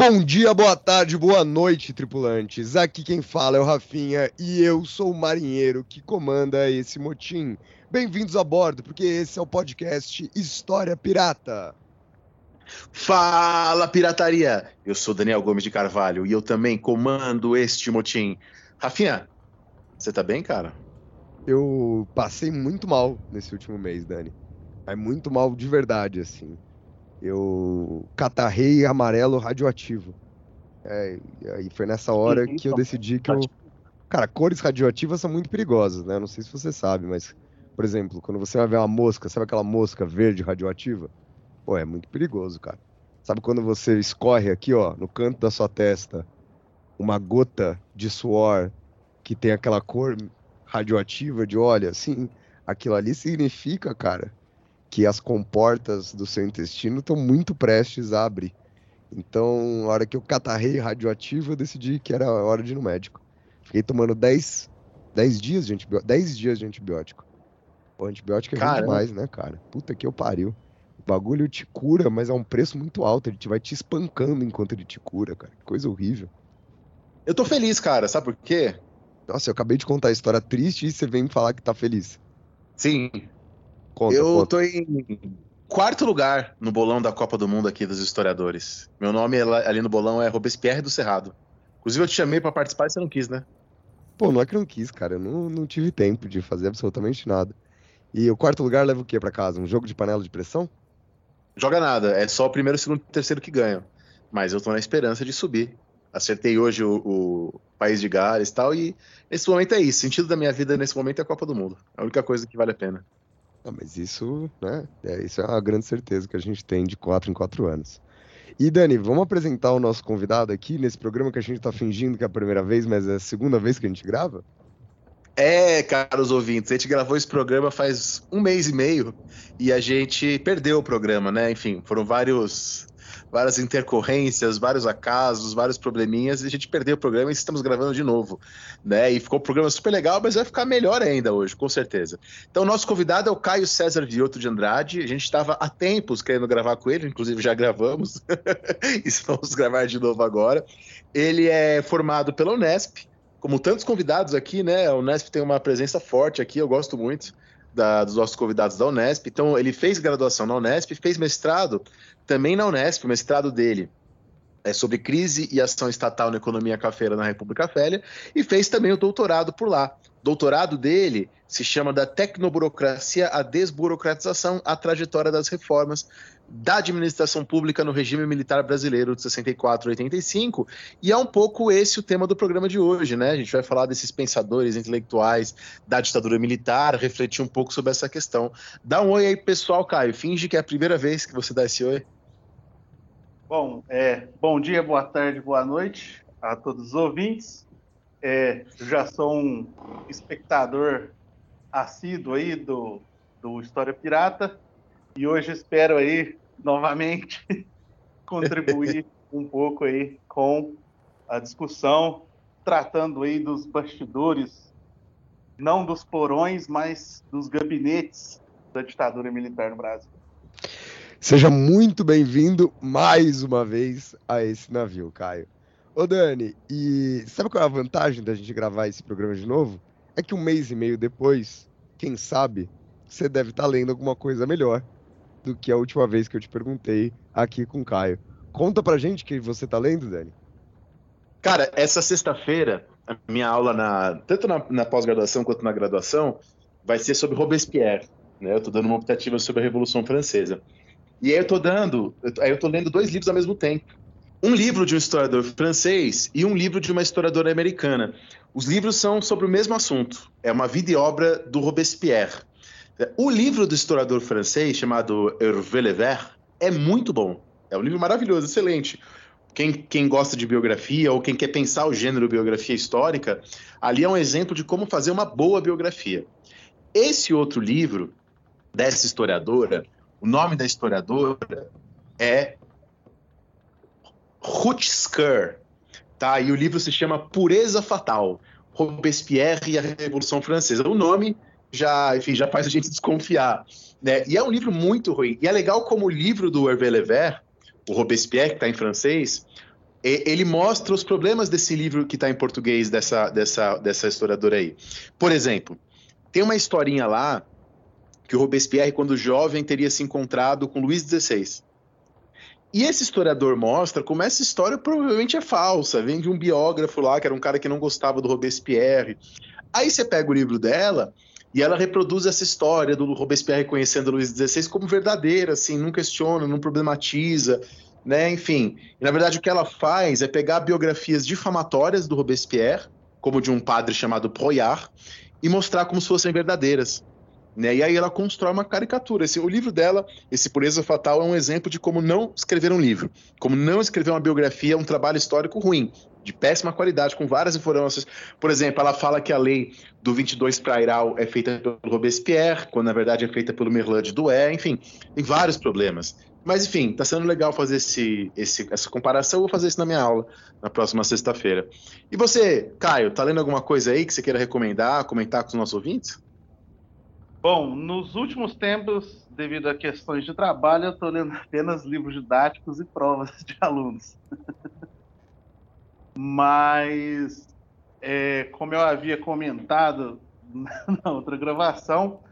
Bom dia, boa tarde, boa noite, tripulantes. Aqui quem fala é o Rafinha e eu sou o marinheiro que comanda esse motim. Bem-vindos a bordo, porque esse é o podcast História Pirata. Fala, pirataria! Eu sou Daniel Gomes de Carvalho e eu também comando este motim. Rafinha, você tá bem, cara? Eu passei muito mal nesse último mês, Dani. É muito mal de verdade, assim. Eu catarrei amarelo radioativo. É, e foi nessa hora que eu decidi que eu. Cara, cores radioativas são muito perigosas, né? Não sei se você sabe, mas, por exemplo, quando você vai ver uma mosca, sabe aquela mosca verde radioativa? Pô, é muito perigoso, cara. Sabe quando você escorre aqui, ó, no canto da sua testa, uma gota de suor que tem aquela cor radioativa de óleo, assim? Aquilo ali significa, cara, que as comportas do seu intestino estão muito prestes a abrir. Então, na hora que eu catarrei radioativo, eu decidi que era hora de ir no médico. Fiquei tomando 10, 10 dias de antibiótico. 10 dias de antibiótico. O antibiótico é Caramba. demais, né, cara? Puta que eu pariu. O bagulho te cura, mas é um preço muito alto. Ele te vai te espancando enquanto ele te cura, cara. Que coisa horrível. Eu tô feliz, cara, sabe por quê? Nossa, eu acabei de contar a história triste e você vem me falar que tá feliz. Sim, Conta, eu conta. tô em quarto lugar no bolão da Copa do Mundo aqui dos historiadores. Meu nome é ali no bolão é Robespierre do Cerrado. Inclusive eu te chamei pra participar e você não quis, né? Pô, não é que eu não quis, cara. Eu não, não tive tempo de fazer absolutamente nada. E o quarto lugar leva o quê pra casa? Um jogo de panela de pressão? Joga nada, é só o primeiro, segundo e terceiro que ganham. Mas eu tô na esperança de subir. Acertei hoje o, o País de Gales e tal, e nesse momento é isso. O sentido da minha vida nesse momento é a Copa do Mundo. É a única coisa que vale a pena. Ah, mas isso, né? É, isso é uma grande certeza que a gente tem de quatro em quatro anos. E Dani, vamos apresentar o nosso convidado aqui nesse programa que a gente tá fingindo que é a primeira vez, mas é a segunda vez que a gente grava? É, caros ouvintes, a gente gravou esse programa faz um mês e meio e a gente perdeu o programa, né? Enfim, foram vários, várias intercorrências, vários acasos, vários probleminhas e a gente perdeu o programa e estamos gravando de novo, né? E ficou um programa super legal, mas vai ficar melhor ainda hoje, com certeza. Então, nosso convidado é o Caio César Vioto de Andrade. A gente estava há tempos querendo gravar com ele, inclusive já gravamos e vamos gravar de novo agora. Ele é formado pela Unesp, como tantos convidados aqui, né? A Unesp tem uma presença forte aqui, eu gosto muito da- dos nossos convidados da Unesp. Então, ele fez graduação na Unesp, fez mestrado também na Unesp, o mestrado dele é sobre crise e ação estatal na economia cafeira na República Velha, e fez também o doutorado por lá. O doutorado dele se chama da Tecnoburocracia, a Desburocratização, a Trajetória das Reformas da Administração Pública no Regime Militar Brasileiro de 64 a 85, e é um pouco esse o tema do programa de hoje, né? A gente vai falar desses pensadores intelectuais da ditadura militar, refletir um pouco sobre essa questão. Dá um oi aí, pessoal, Caio. Finge que é a primeira vez que você dá esse oi. Bom, é, bom dia, boa tarde, boa noite a todos os ouvintes. É, já sou um espectador assíduo aí do, do História Pirata e hoje espero aí novamente contribuir um pouco aí com a discussão, tratando aí dos bastidores, não dos porões, mas dos gabinetes da ditadura militar no Brasil. Seja muito bem-vindo mais uma vez a esse navio, Caio. Ô Dani, e sabe qual é a vantagem da gente gravar esse programa de novo? É que um mês e meio depois, quem sabe, você deve estar lendo alguma coisa melhor do que a última vez que eu te perguntei aqui com o Caio. Conta pra gente o que você tá lendo, Dani. Cara, essa sexta-feira, a minha aula, na, tanto na, na pós-graduação quanto na graduação, vai ser sobre Robespierre. Né? Eu estou dando uma optativa sobre a Revolução Francesa. E aí eu estou dando, tô- aí eu estou lendo dois livros ao mesmo tempo. Um livro de um historiador francês e um livro de uma historiadora americana. Os livros são sobre o mesmo assunto. É uma vida e obra do Robespierre. O livro do historiador francês, chamado Hervé Lever, é muito bom. É um livro maravilhoso, excelente. Quem, quem gosta de biografia ou quem quer pensar o gênero biografia histórica, ali é um exemplo de como fazer uma boa biografia. Esse outro livro, dessa historiadora, o nome da historiadora é Rutsker, tá? E o livro se chama Pureza Fatal, Robespierre e a Revolução Francesa. O nome já, enfim, já faz a gente desconfiar, né? E é um livro muito ruim. E é legal como o livro do Hervé Lever, o Robespierre, que está em francês, ele mostra os problemas desse livro que está em português dessa, dessa, dessa historiadora aí. Por exemplo, tem uma historinha lá que o Robespierre, quando jovem, teria se encontrado com Luís XVI. E esse historiador mostra como essa história provavelmente é falsa, vem de um biógrafo lá, que era um cara que não gostava do Robespierre. Aí você pega o livro dela e ela reproduz essa história do Robespierre conhecendo Luís XVI como verdadeira, assim, não questiona, não problematiza, né? Enfim, e, na verdade o que ela faz é pegar biografias difamatórias do Robespierre, como de um padre chamado Proyard, e mostrar como se fossem verdadeiras. Né? E aí ela constrói uma caricatura. Esse, o livro dela, esse Pureza Fatal, é um exemplo de como não escrever um livro, como não escrever uma biografia, um trabalho histórico ruim, de péssima qualidade, com várias informações. Por exemplo, ela fala que a lei do 22 Prairal é feita pelo Robespierre, quando na verdade é feita pelo Merlin de Douai, enfim, tem vários problemas. Mas enfim, tá sendo legal fazer esse, esse, essa comparação. Eu vou fazer isso na minha aula na próxima sexta-feira. E você, Caio, tá lendo alguma coisa aí que você queira recomendar, comentar com os nossos ouvintes? Bom, nos últimos tempos, devido a questões de trabalho, eu estou lendo apenas livros didáticos e provas de alunos. Mas, é, como eu havia comentado na outra gravação,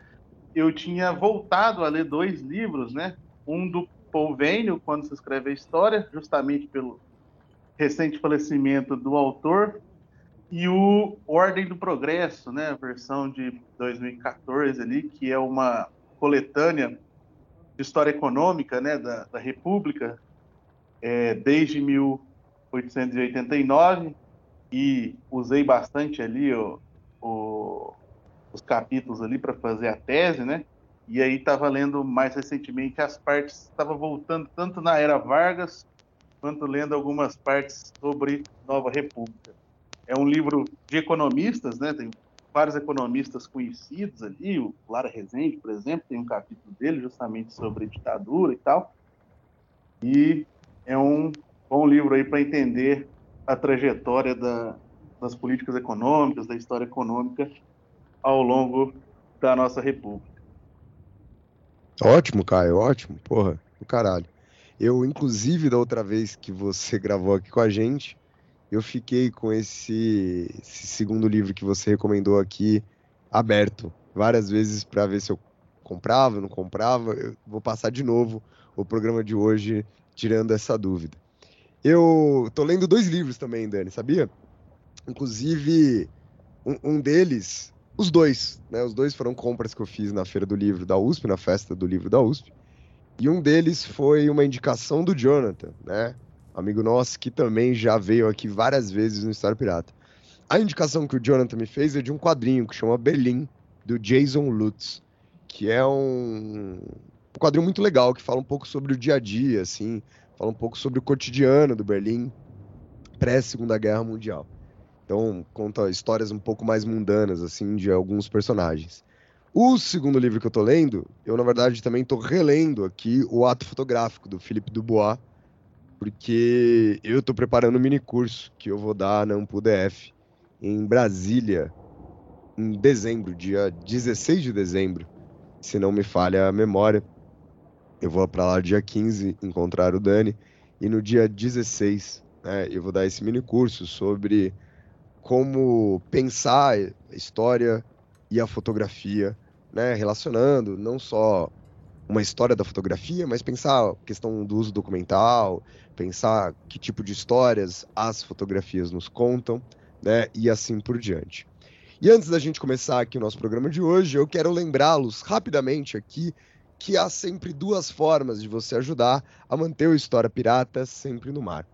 eu tinha voltado a ler dois livros, né? Um do Paul quando se escreve a história, justamente pelo recente falecimento do autor, e o Ordem do Progresso, né, a versão de 2014 ali, que é uma coletânea de história econômica, né, da, da República, é, desde 1889, e usei bastante ali o, o, os capítulos ali para fazer a tese, né, e aí estava lendo mais recentemente as partes, estava voltando tanto na era Vargas, quanto lendo algumas partes sobre Nova República é um livro de economistas, né? Tem vários economistas conhecidos ali, o Lara Rezende, por exemplo, tem um capítulo dele justamente sobre ditadura e tal. E é um bom livro aí para entender a trajetória da, das políticas econômicas, da história econômica ao longo da nossa república. Ótimo, Caio, ótimo, porra, do caralho. Eu, inclusive, da outra vez que você gravou aqui com a gente, eu fiquei com esse, esse segundo livro que você recomendou aqui aberto várias vezes para ver se eu comprava, não comprava. Eu vou passar de novo o programa de hoje tirando essa dúvida. Eu tô lendo dois livros também, Dani, sabia? Inclusive, um, um, deles, os dois, né? Os dois foram compras que eu fiz na Feira do Livro da USP, na festa do livro da USP. E um deles foi uma indicação do Jonathan, né? Amigo nosso que também já veio aqui várias vezes no História Pirata. A indicação que o Jonathan me fez é de um quadrinho que chama Berlim, do Jason Lutz, que é um, um quadrinho muito legal, que fala um pouco sobre o dia a dia, assim, fala um pouco sobre o cotidiano do Berlim pré-Segunda Guerra Mundial. Então, conta histórias um pouco mais mundanas, assim, de alguns personagens. O segundo livro que eu tô lendo, eu, na verdade, também tô relendo aqui o Ato Fotográfico, do Philippe Dubois, porque eu estou preparando um mini curso que eu vou dar na AmpuDF em Brasília em dezembro, dia 16 de dezembro, se não me falha a memória. Eu vou para lá dia 15 encontrar o Dani e no dia 16 né, eu vou dar esse mini curso sobre como pensar a história e a fotografia, né, relacionando não só uma história da fotografia, mas pensar a questão do uso documental, pensar que tipo de histórias as fotografias nos contam, né, e assim por diante. E antes da gente começar aqui o nosso programa de hoje, eu quero lembrá-los rapidamente aqui que há sempre duas formas de você ajudar a manter o História Pirata sempre no mar.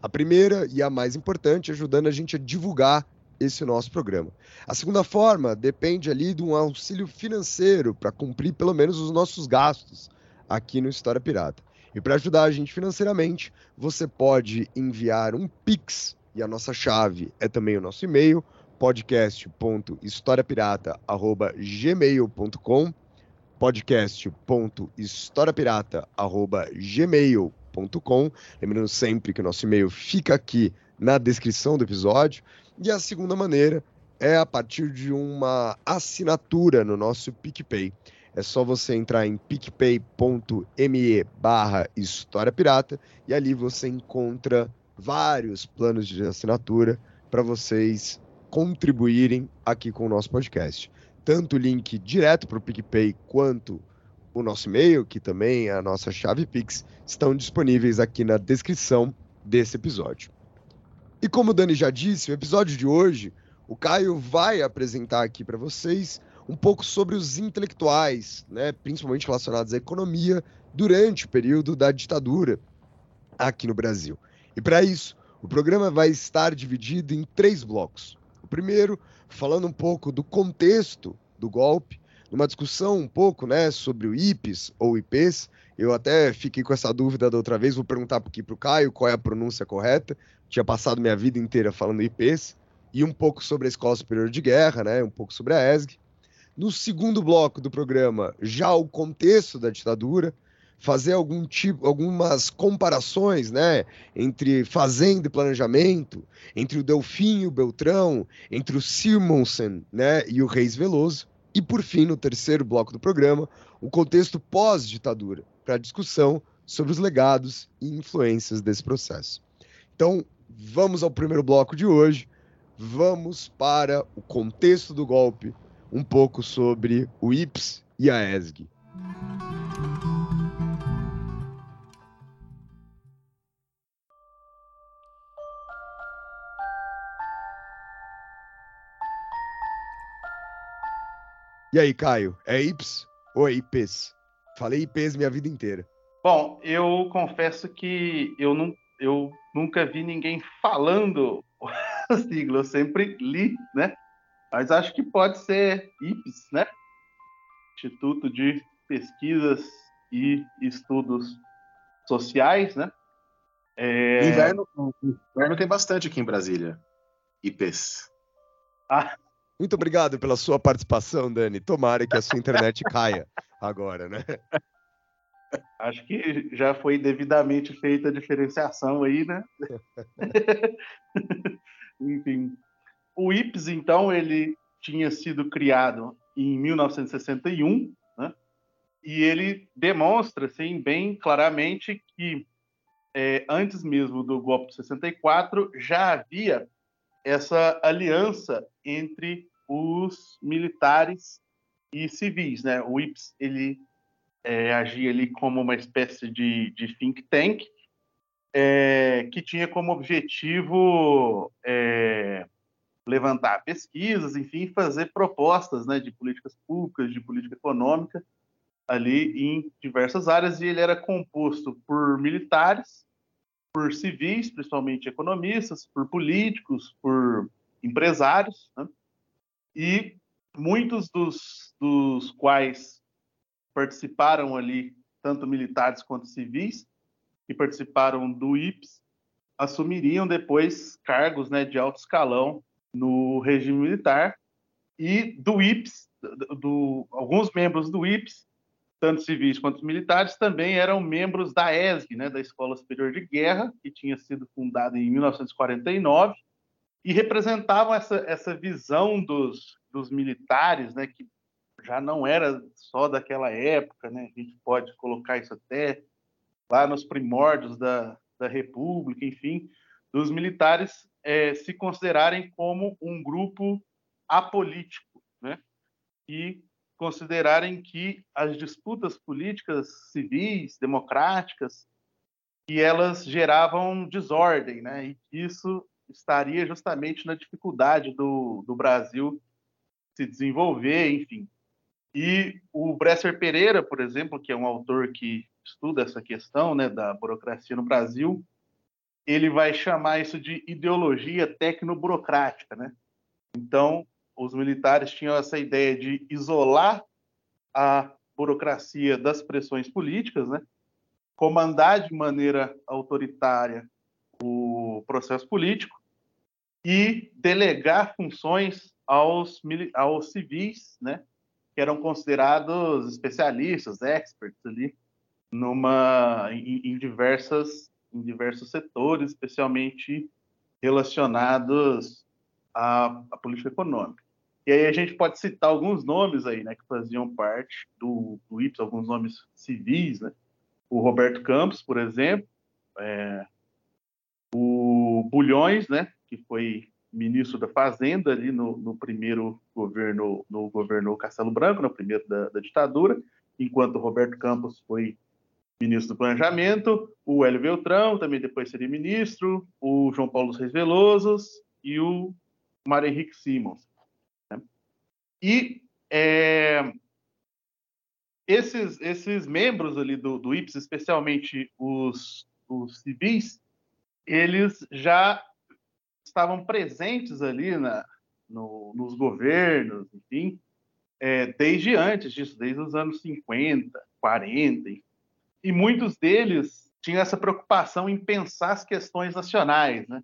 A primeira e a mais importante, ajudando a gente a divulgar esse nosso programa. A segunda forma depende ali de um auxílio financeiro para cumprir pelo menos os nossos gastos aqui no História Pirata. E para ajudar a gente financeiramente, você pode enviar um Pix, e a nossa chave é também o nosso e-mail, podcast.historiapirata.gmail.com podcast.historiapirata.gmail.com Lembrando sempre que o nosso e-mail fica aqui na descrição do episódio. E a segunda maneira é a partir de uma assinatura no nosso PicPay. É só você entrar em picpay.me barra História Pirata e ali você encontra vários planos de assinatura para vocês contribuírem aqui com o nosso podcast. Tanto o link direto para o PicPay quanto o nosso e-mail, que também é a nossa chave Pix, estão disponíveis aqui na descrição desse episódio. E como o Dani já disse, o episódio de hoje, o Caio vai apresentar aqui para vocês um pouco sobre os intelectuais, né, principalmente relacionados à economia, durante o período da ditadura aqui no Brasil. E para isso, o programa vai estar dividido em três blocos. O primeiro, falando um pouco do contexto do golpe, numa discussão um pouco né, sobre o IPES ou IPs. Eu até fiquei com essa dúvida da outra vez, vou perguntar aqui para o Caio qual é a pronúncia correta. Tinha passado minha vida inteira falando IPs. E um pouco sobre a Escola Superior de Guerra, né, um pouco sobre a ESG. No segundo bloco do programa, já o contexto da ditadura, fazer algum tipo, algumas comparações, né, entre fazenda e planejamento, entre o Delfim e o Beltrão, entre o Simonsen, né, e o Reis Veloso, e por fim, no terceiro bloco do programa, o contexto pós-ditadura, para discussão sobre os legados e influências desse processo. Então, vamos ao primeiro bloco de hoje. Vamos para o contexto do golpe um pouco sobre o IPS e a ESG. E aí, Caio, é IPS ou é IPs? Falei IPs minha vida inteira. Bom, eu confesso que eu, não, eu nunca vi ninguém falando a sigla, eu sempre li, né? Mas acho que pode ser IPES, né? Instituto de Pesquisas e Estudos Sociais, né? É... Inverno, inverno tem bastante aqui em Brasília. IPES. Ah. Muito obrigado pela sua participação, Dani. Tomara que a sua internet caia agora, né? Acho que já foi devidamente feita a diferenciação aí, né? Enfim. O IPS, então, ele tinha sido criado em 1961, né? e ele demonstra, assim, bem claramente que é, antes mesmo do golpe de 64 já havia essa aliança entre os militares e civis, né? O IPS ele é, agia ali como uma espécie de, de think tank é, que tinha como objetivo é, levantar pesquisas, enfim, fazer propostas né, de políticas públicas, de política econômica ali em diversas áreas e ele era composto por militares, por civis, principalmente economistas, por políticos, por empresários, né? e muitos dos, dos quais participaram ali, tanto militares quanto civis, que participaram do IPS, assumiriam depois cargos né, de alto escalão no regime militar e do IPS, do, do, alguns membros do IPS, tanto civis quanto militares, também eram membros da ESG, né, da Escola Superior de Guerra, que tinha sido fundada em 1949, e representavam essa, essa visão dos, dos militares, né, que já não era só daquela época, né, a gente pode colocar isso até lá nos primórdios da, da República, enfim, dos militares é, se considerarem como um grupo apolítico, né? E considerarem que as disputas políticas civis, democráticas, que elas geravam desordem, né? E isso estaria justamente na dificuldade do, do Brasil se desenvolver, enfim. E o Bresser Pereira, por exemplo, que é um autor que estuda essa questão né, da burocracia no Brasil, ele vai chamar isso de ideologia tecnoburocrática, né? Então, os militares tinham essa ideia de isolar a burocracia das pressões políticas, né? comandar de maneira autoritária o processo político e delegar funções aos, aos civis, né? que eram considerados especialistas, experts ali, numa, em, em, diversas, em diversos setores, especialmente relacionados à, à política econômica. E aí a gente pode citar alguns nomes aí, né, que faziam parte do, do IPS, alguns nomes civis, né? O Roberto Campos, por exemplo, é, o Bulhões, né, que foi ministro da Fazenda ali no, no, primeiro governo, no governo Castelo Branco, no primeiro da, da, ditadura, enquanto Roberto Campos foi ministro do Planejamento, o Hélio Beltrão também depois seria ministro, o João Paulo Reis Velosos e o Mário Henrique Simons. E é, esses, esses membros ali do, do IPS, especialmente os, os civis, eles já estavam presentes ali na, no, nos governos, enfim, é, desde antes disso, desde os anos 50, 40, e muitos deles tinham essa preocupação em pensar as questões nacionais, né?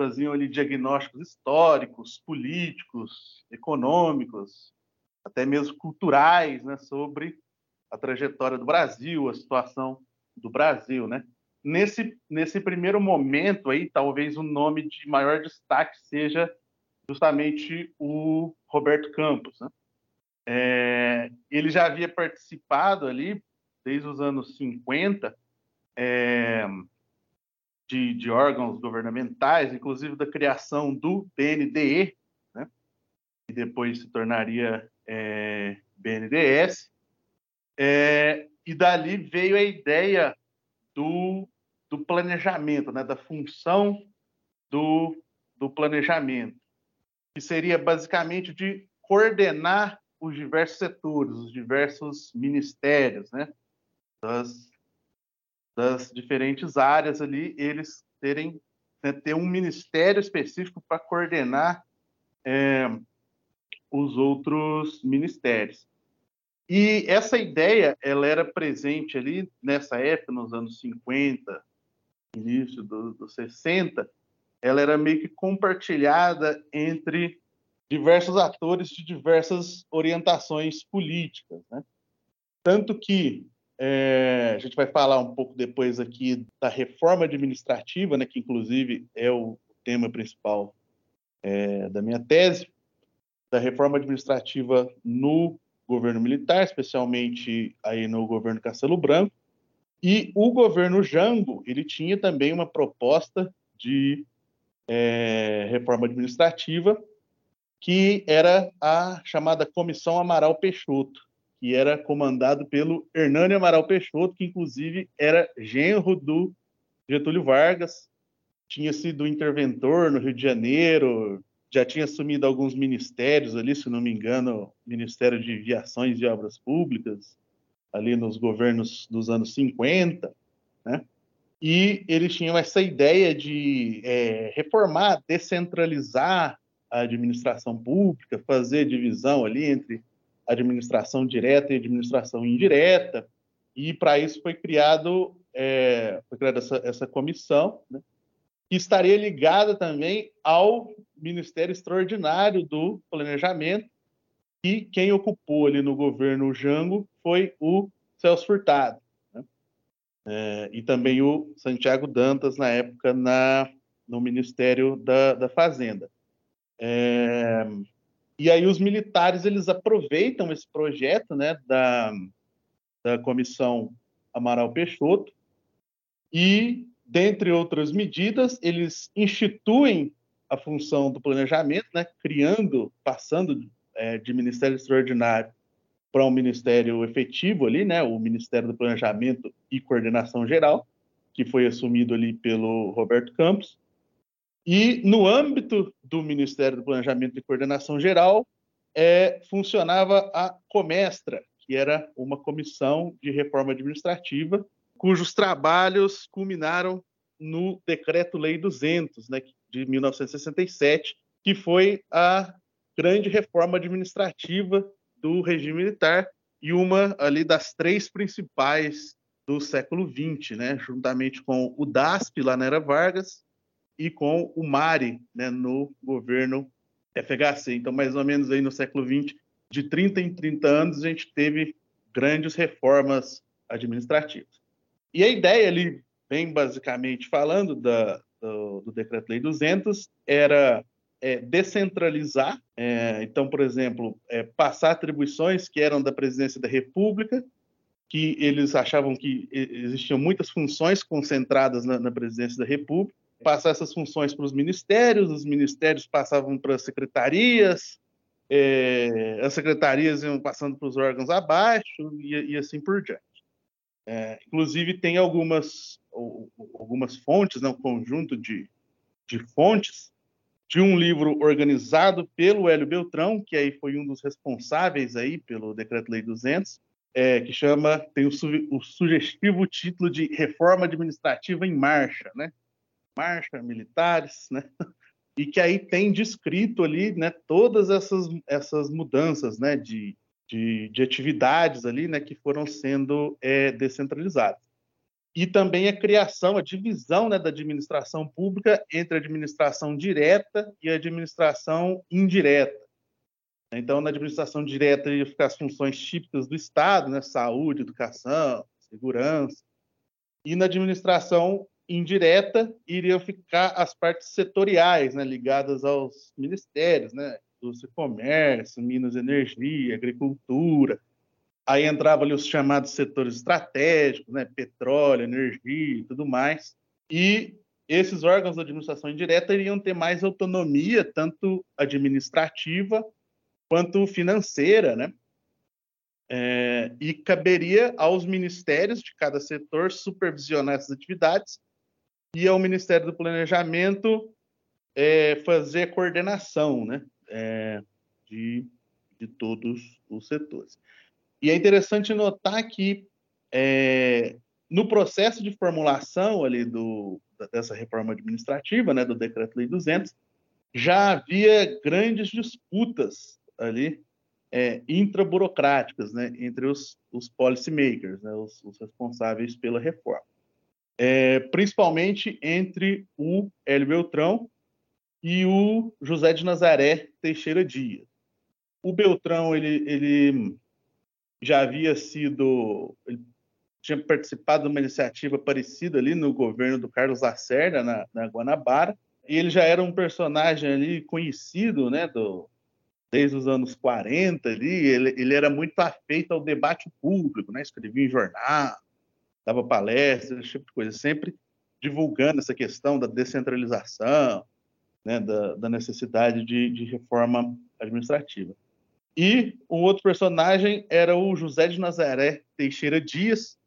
faziam ali diagnósticos históricos, políticos, econômicos, até mesmo culturais, né, sobre a trajetória do Brasil, a situação do Brasil, né? Nesse nesse primeiro momento aí, talvez o nome de maior destaque seja justamente o Roberto Campos, né? É, ele já havia participado ali desde os anos 50 é, de, de, órgãos governamentais, inclusive da criação do BNDE, né? que depois se tornaria é, BNDES, é, e dali veio a ideia do, do planejamento, né? da função do, do planejamento, que seria basicamente de coordenar os diversos setores, os diversos ministérios, né? Das, das diferentes áreas ali, eles terem né, ter um ministério específico para coordenar é, os outros ministérios. E essa ideia, ela era presente ali nessa época, nos anos 50, início dos do 60, ela era meio que compartilhada entre diversos atores de diversas orientações políticas, né? Tanto que é, a gente vai falar um pouco depois aqui da reforma administrativa, né, que inclusive é o tema principal é, da minha tese, da reforma administrativa no governo militar, especialmente aí no governo Castelo Branco, e o governo Jango, ele tinha também uma proposta de é, reforma administrativa que era a chamada Comissão Amaral Peixoto, que era comandado pelo Hernani Amaral Peixoto, que inclusive era genro do Getúlio Vargas, tinha sido interventor no Rio de Janeiro, já tinha assumido alguns ministérios ali, se não me engano, Ministério de Viações e Obras Públicas, ali nos governos dos anos 50, né? E eles tinham essa ideia de é, reformar, descentralizar a administração pública, fazer divisão ali entre administração direta e administração indireta, e para isso foi criado é, foi criada essa, essa comissão, né, que estaria ligada também ao Ministério Extraordinário do Planejamento, e quem ocupou ali no governo Jango foi o Celso Furtado, né, é, e também o Santiago Dantas, na época, na, no Ministério da, da Fazenda. É, e aí os militares eles aproveitam esse projeto né, da, da comissão Amaral Peixoto e, dentre outras medidas, eles instituem a função do planejamento, né, criando, passando é, de Ministério Extraordinário para um ministério efetivo ali, né, o Ministério do Planejamento e Coordenação Geral, que foi assumido ali pelo Roberto Campos. E no âmbito do Ministério do Planejamento e Coordenação Geral, é, funcionava a Comestra, que era uma comissão de reforma administrativa, cujos trabalhos culminaram no Decreto-Lei 200, né, de 1967, que foi a grande reforma administrativa do regime militar e uma ali das três principais do século XX, né, juntamente com o DASP lá na era Vargas e com o MARI, né, no governo FHC. Então, mais ou menos aí no século XX, de 30 em 30 anos, a gente teve grandes reformas administrativas. E a ideia ali, bem basicamente falando da, do, do Decreto-Lei 200, era é, descentralizar, é, então, por exemplo, é, passar atribuições que eram da Presidência da República, que eles achavam que existiam muitas funções concentradas na, na Presidência da República, passar essas funções para os ministérios, os ministérios passavam para as secretarias, é, as secretarias iam passando para os órgãos abaixo e, e assim por diante. É, inclusive, tem algumas, algumas fontes, né, um conjunto de, de fontes, de um livro organizado pelo Hélio Beltrão, que aí foi um dos responsáveis aí pelo Decreto-Lei 200, é, que chama, tem o, su, o, sugestivo título de Reforma Administrativa em Marcha, né? Marcha, militares, né? E que aí tem descrito ali, né, todas essas, essas mudanças, né, de, de, de atividades ali, né, que foram sendo é, descentralizadas. E também a criação, a divisão, né, da administração pública entre a administração direta e a administração indireta. Então, na administração direta ia ficar as funções típicas do Estado, né? saúde, educação, segurança. E na administração indireta iriam ficar as partes setoriais, né? ligadas aos ministérios, né? indústria e comércio, minas e energia, agricultura. Aí entrava ali os chamados setores estratégicos, né? petróleo, energia e tudo mais. E esses órgãos da administração indireta iriam ter mais autonomia, tanto administrativa quanto financeira, né? É, e caberia aos ministérios de cada setor supervisionar essas atividades e ao Ministério do Planejamento é, fazer a coordenação né, é, de, de todos os setores. E é interessante notar que é, no processo de formulação ali do, dessa reforma administrativa, né, do Decreto-Lei 200, já havia grandes disputas ali é, intraburocráticas né, entre os, os policymakers, né, os, os, responsáveis pela reforma. É, principalmente entre o Hélio Beltrão e o José de Nazaré Teixeira Dias. O Beltrão ele, ele já havia sido, tinha participado de uma iniciativa parecida ali no governo do Carlos Lacerda, na, na Guanabara, e ele já era um personagem ali conhecido, né, do, desde os anos 40 ali, ele, ele era muito afeito ao debate público, né? escrevia em jornal, dava palestras, esse tipo de coisa, sempre divulgando essa questão da descentralização, né? da, da necessidade de, de reforma administrativa. E um outro personagem era o José de Nazaré Teixeira Dias,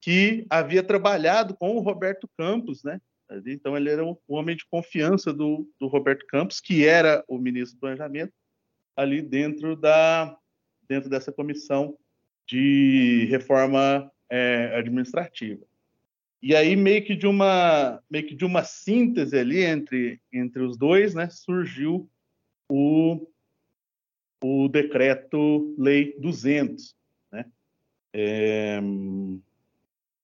que havia trabalhado com o Roberto Campos, né? Então ele era o homem de confiança do, do Roberto Campos, que era o ministro do Planejamento, ali dentro da dentro dessa comissão de reforma é, administrativa. E aí meio que de uma meio que de uma síntese ali entre entre os dois, né, surgiu o o decreto lei 200, né? É,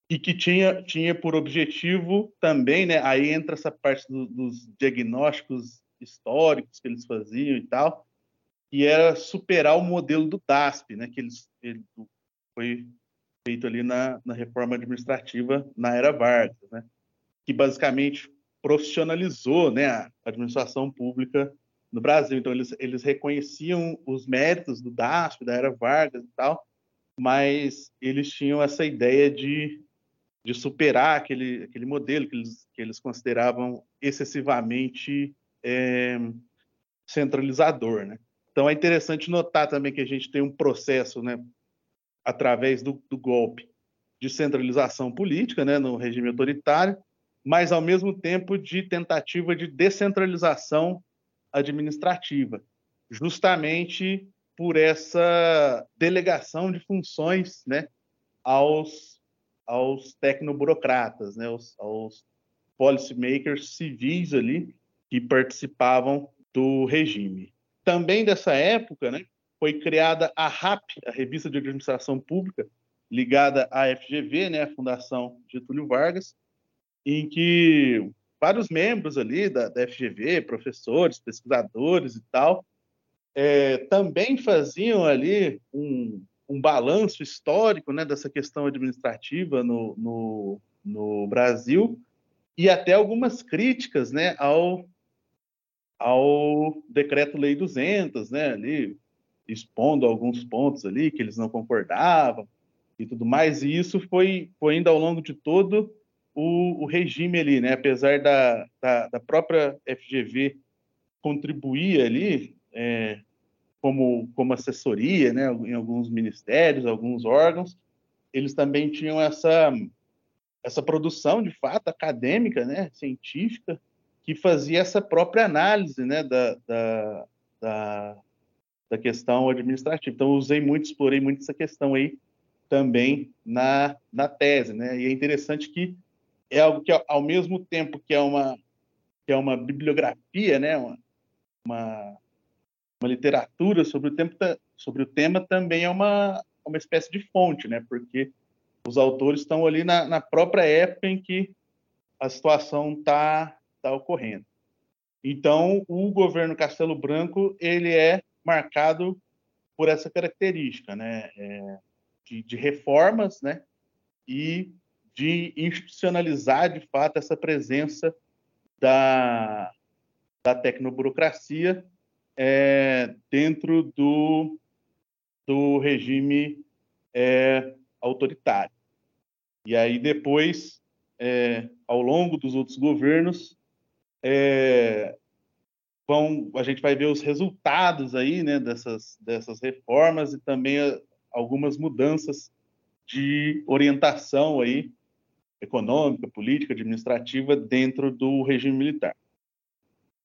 e que tinha tinha por objetivo também, né, aí entra essa parte do, dos diagnósticos históricos que eles faziam e tal, que era superar o modelo do DASP, né, que eles, ele foi feito ali na, na reforma administrativa na era Vargas, né, que basicamente profissionalizou né, a administração pública no Brasil. Então, eles, eles reconheciam os méritos do DASP, da era Vargas e tal, mas eles tinham essa ideia de, de superar aquele, aquele modelo que eles, que eles consideravam excessivamente é, centralizador, né? Então é interessante notar também que a gente tem um processo, né, através do, do golpe de centralização política, né, no regime autoritário, mas ao mesmo tempo de tentativa de descentralização administrativa, justamente por essa delegação de funções, né, aos aos tecnoburocratas, né, aos, aos policymakers civis ali que participavam do regime. Também dessa época, né, foi criada a RAP, a Revista de Administração Pública, ligada à FGV, né, a Fundação Getúlio Vargas, em que vários membros ali da, da FGV, professores, pesquisadores e tal, é, também faziam ali um, um balanço histórico né, dessa questão administrativa no, no, no Brasil e até algumas críticas né, ao, ao Decreto-Lei 200, né, ali, expondo alguns pontos ali que eles não concordavam e tudo mais, e isso foi, foi indo ao longo de todo o, o regime ali, né, apesar da, da, da própria FGV contribuir ali é, como, como assessoria, né, em alguns ministérios, alguns órgãos, eles também tinham essa, essa produção, de fato, acadêmica, né, científica, que fazia essa própria análise né, da, da, da, da questão administrativa. Então, usei muito, explorei muito essa questão aí também na, na tese. Né? E é interessante que é algo que, ao mesmo tempo que é uma, que é uma bibliografia, né, uma, uma, uma literatura sobre o, tempo, sobre o tema, também é uma, uma espécie de fonte, né, porque os autores estão ali na, na própria época em que a situação está tá ocorrendo. Então, o governo Castelo Branco ele é marcado por essa característica, né, é, de, de reformas, né, e de institucionalizar de fato essa presença da, da tecnoburocracia é, dentro do, do regime é, autoritário. E aí depois, é, ao longo dos outros governos, é, vão, a gente vai ver os resultados aí, né, dessas, dessas reformas e também algumas mudanças de orientação aí econômica, política, administrativa dentro do regime militar.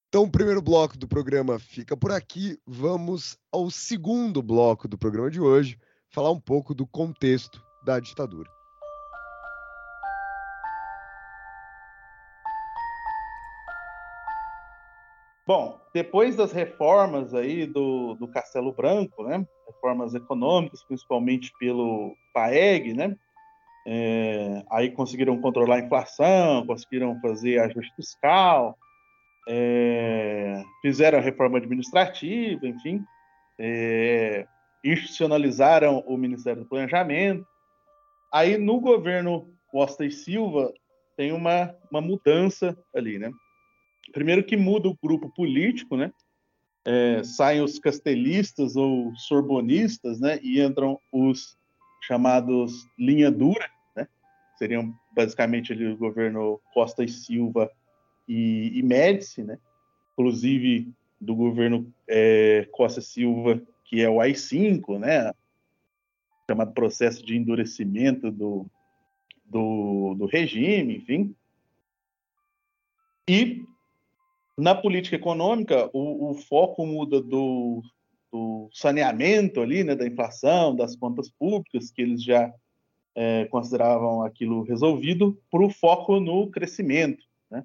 Então, o primeiro bloco do programa fica por aqui. Vamos ao segundo bloco do programa de hoje, falar um pouco do contexto da ditadura. Bom, depois das reformas aí do, do Castelo Branco, né, reformas econômicas, principalmente pelo PAEG, né, é, aí conseguiram controlar a inflação, conseguiram fazer ajuste fiscal, é, fizeram a reforma administrativa, enfim, é, institucionalizaram o Ministério do Planejamento. Aí no governo Costa e Silva tem uma, uma mudança ali, né? Primeiro que muda o grupo político, né? É, saem os castelistas ou sorbonistas, né? E entram os chamados linha dura, seriam basicamente ali o governo Costa e Silva e, e Médici, né? Inclusive do governo é, Costa e Silva, que é o AI-5, né? Chamado processo de endurecimento do, do, do regime, enfim. E na política econômica, o, o foco muda do, do, saneamento ali, né, da inflação, das contas públicas, que eles já é, consideravam aquilo resolvido para o foco no crescimento. Né?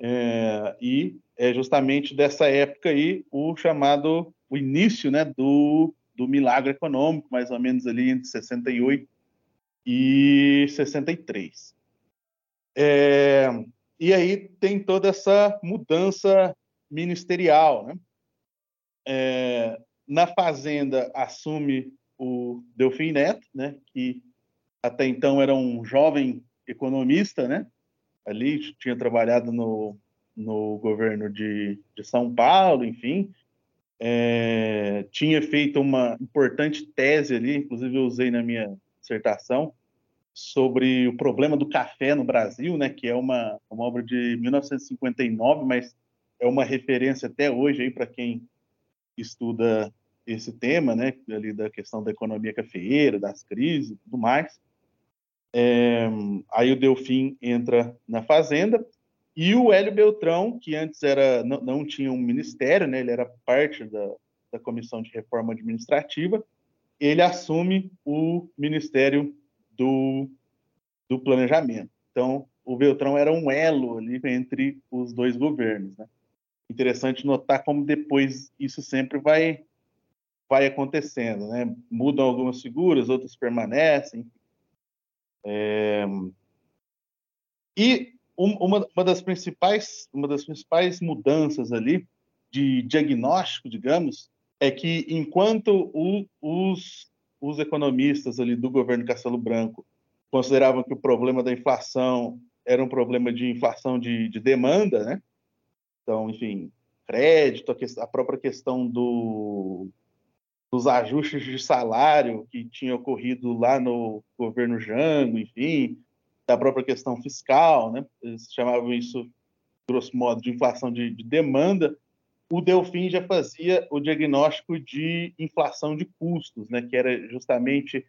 É, e é justamente dessa época aí o chamado, o início né, do, do milagre econômico, mais ou menos ali entre 68 e 63. É, e aí tem toda essa mudança ministerial. Né? É, na Fazenda assume o Delfim Neto, né, que até então era um jovem economista, né? Ali tinha trabalhado no, no governo de, de São Paulo, enfim. É, tinha feito uma importante tese ali, inclusive eu usei na minha dissertação, sobre o problema do café no Brasil, né? Que é uma, uma obra de 1959, mas é uma referência até hoje aí para quem estuda esse tema, né? Ali da questão da economia cafeeira, das crises tudo mais. É, aí o Delfim entra na Fazenda e o Hélio Beltrão, que antes era não, não tinha um ministério, né, ele era parte da, da Comissão de Reforma Administrativa, ele assume o Ministério do, do Planejamento. Então, o Beltrão era um elo ali entre os dois governos. Né? interessante notar como depois isso sempre vai vai acontecendo, né? Mudam algumas figuras, outras permanecem. É... E uma, uma, das principais uma das principais mudanças ali de diagnóstico, digamos, é que enquanto o, os os economistas ali do governo Castelo Branco consideravam que o problema da inflação era um problema de inflação de, de demanda, né? Então, enfim, crédito, a, a própria questão do, dos ajustes de salário que tinha ocorrido lá no governo Jango, enfim, da própria questão fiscal, né? Eles chamavam isso, grosso modo, de inflação de, de demanda o Delfim já fazia o diagnóstico de inflação de custos, né, que era justamente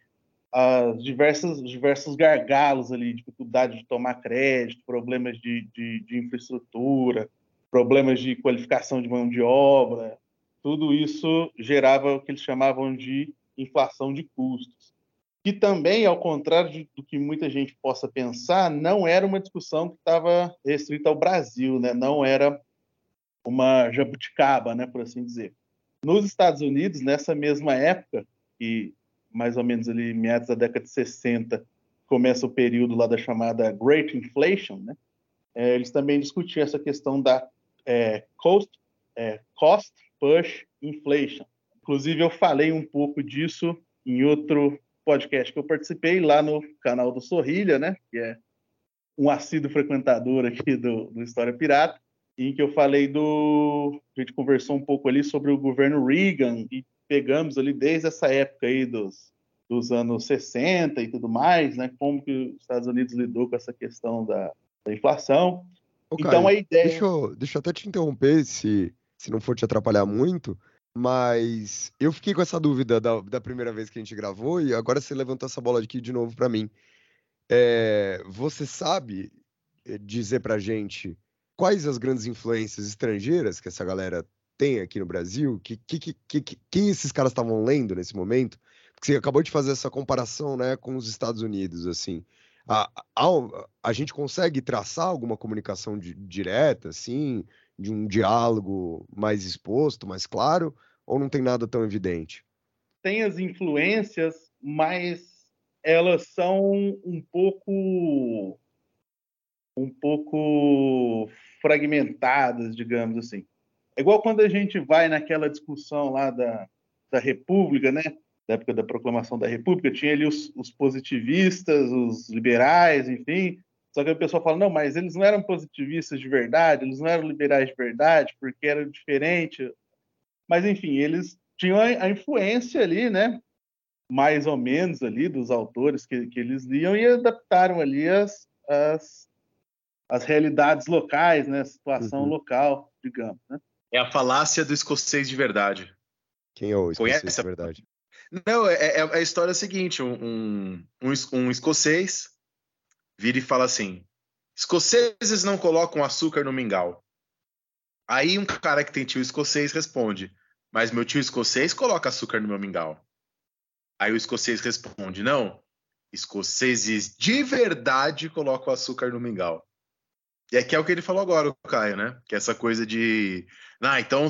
as diversas diversos gargalos ali, dificuldade de tomar crédito, problemas de, de, de infraestrutura, problemas de qualificação de mão de obra, tudo isso gerava o que eles chamavam de inflação de custos. Que também, ao contrário do que muita gente possa pensar, não era uma discussão que estava restrita ao Brasil, né? não era uma jabuticaba, né, por assim dizer. Nos Estados Unidos, nessa mesma época, que mais ou menos ali meados da década de 60 começa o período lá da chamada Great Inflation, né? É, eles também discutiam essa questão da é, cost, é, cost push inflation. Inclusive, eu falei um pouco disso em outro podcast que eu participei lá no canal do Sorrilha, né? Que é um assíduo frequentador aqui do, do História Pirata em que eu falei do. A gente conversou um pouco ali sobre o governo Reagan e pegamos ali desde essa época aí dos, dos anos 60 e tudo mais, né? Como que os Estados Unidos lidou com essa questão da, da inflação. Ô, então a ideia. Deixa eu, deixa eu até te interromper, se, se não for te atrapalhar muito, mas eu fiquei com essa dúvida da, da primeira vez que a gente gravou e agora você levantou essa bola aqui de novo para mim. É, você sabe eh, dizer pra gente quais as grandes influências estrangeiras que essa galera tem aqui no Brasil? Que, que, que, que quem esses caras estavam lendo nesse momento? Porque você acabou de fazer essa comparação né, com os Estados Unidos, assim. A, a, a gente consegue traçar alguma comunicação de, direta, assim, de um diálogo mais exposto, mais claro, ou não tem nada tão evidente? Tem as influências, mas elas são um pouco um pouco fragmentadas, digamos assim. É igual quando a gente vai naquela discussão lá da, da República, né? Da época da proclamação da República, tinha ali os, os positivistas, os liberais, enfim. Só que o pessoal fala, não, mas eles não eram positivistas de verdade, eles não eram liberais de verdade, porque era diferente. Mas, enfim, eles tinham a, influência ali, né? Mais ou menos ali dos autores que, que eles liam e adaptaram ali as, as as realidades locais, né? A situação uhum. local, digamos. Né? É a falácia do escocês de verdade. Quem é o escocês Conhece? de verdade? Não, é, é, é, a história seguinte: um, um, um escocês vira e fala assim: escoceses não colocam açúcar no mingau. Aí um cara que tem tio escocês responde: mas meu tio escocês coloca açúcar no meu mingau. Aí o escocês responde: não, escoceses de verdade colocam açúcar no mingau. E aqui é o que ele falou agora, o Caio, né? Que é essa coisa de. Ah, então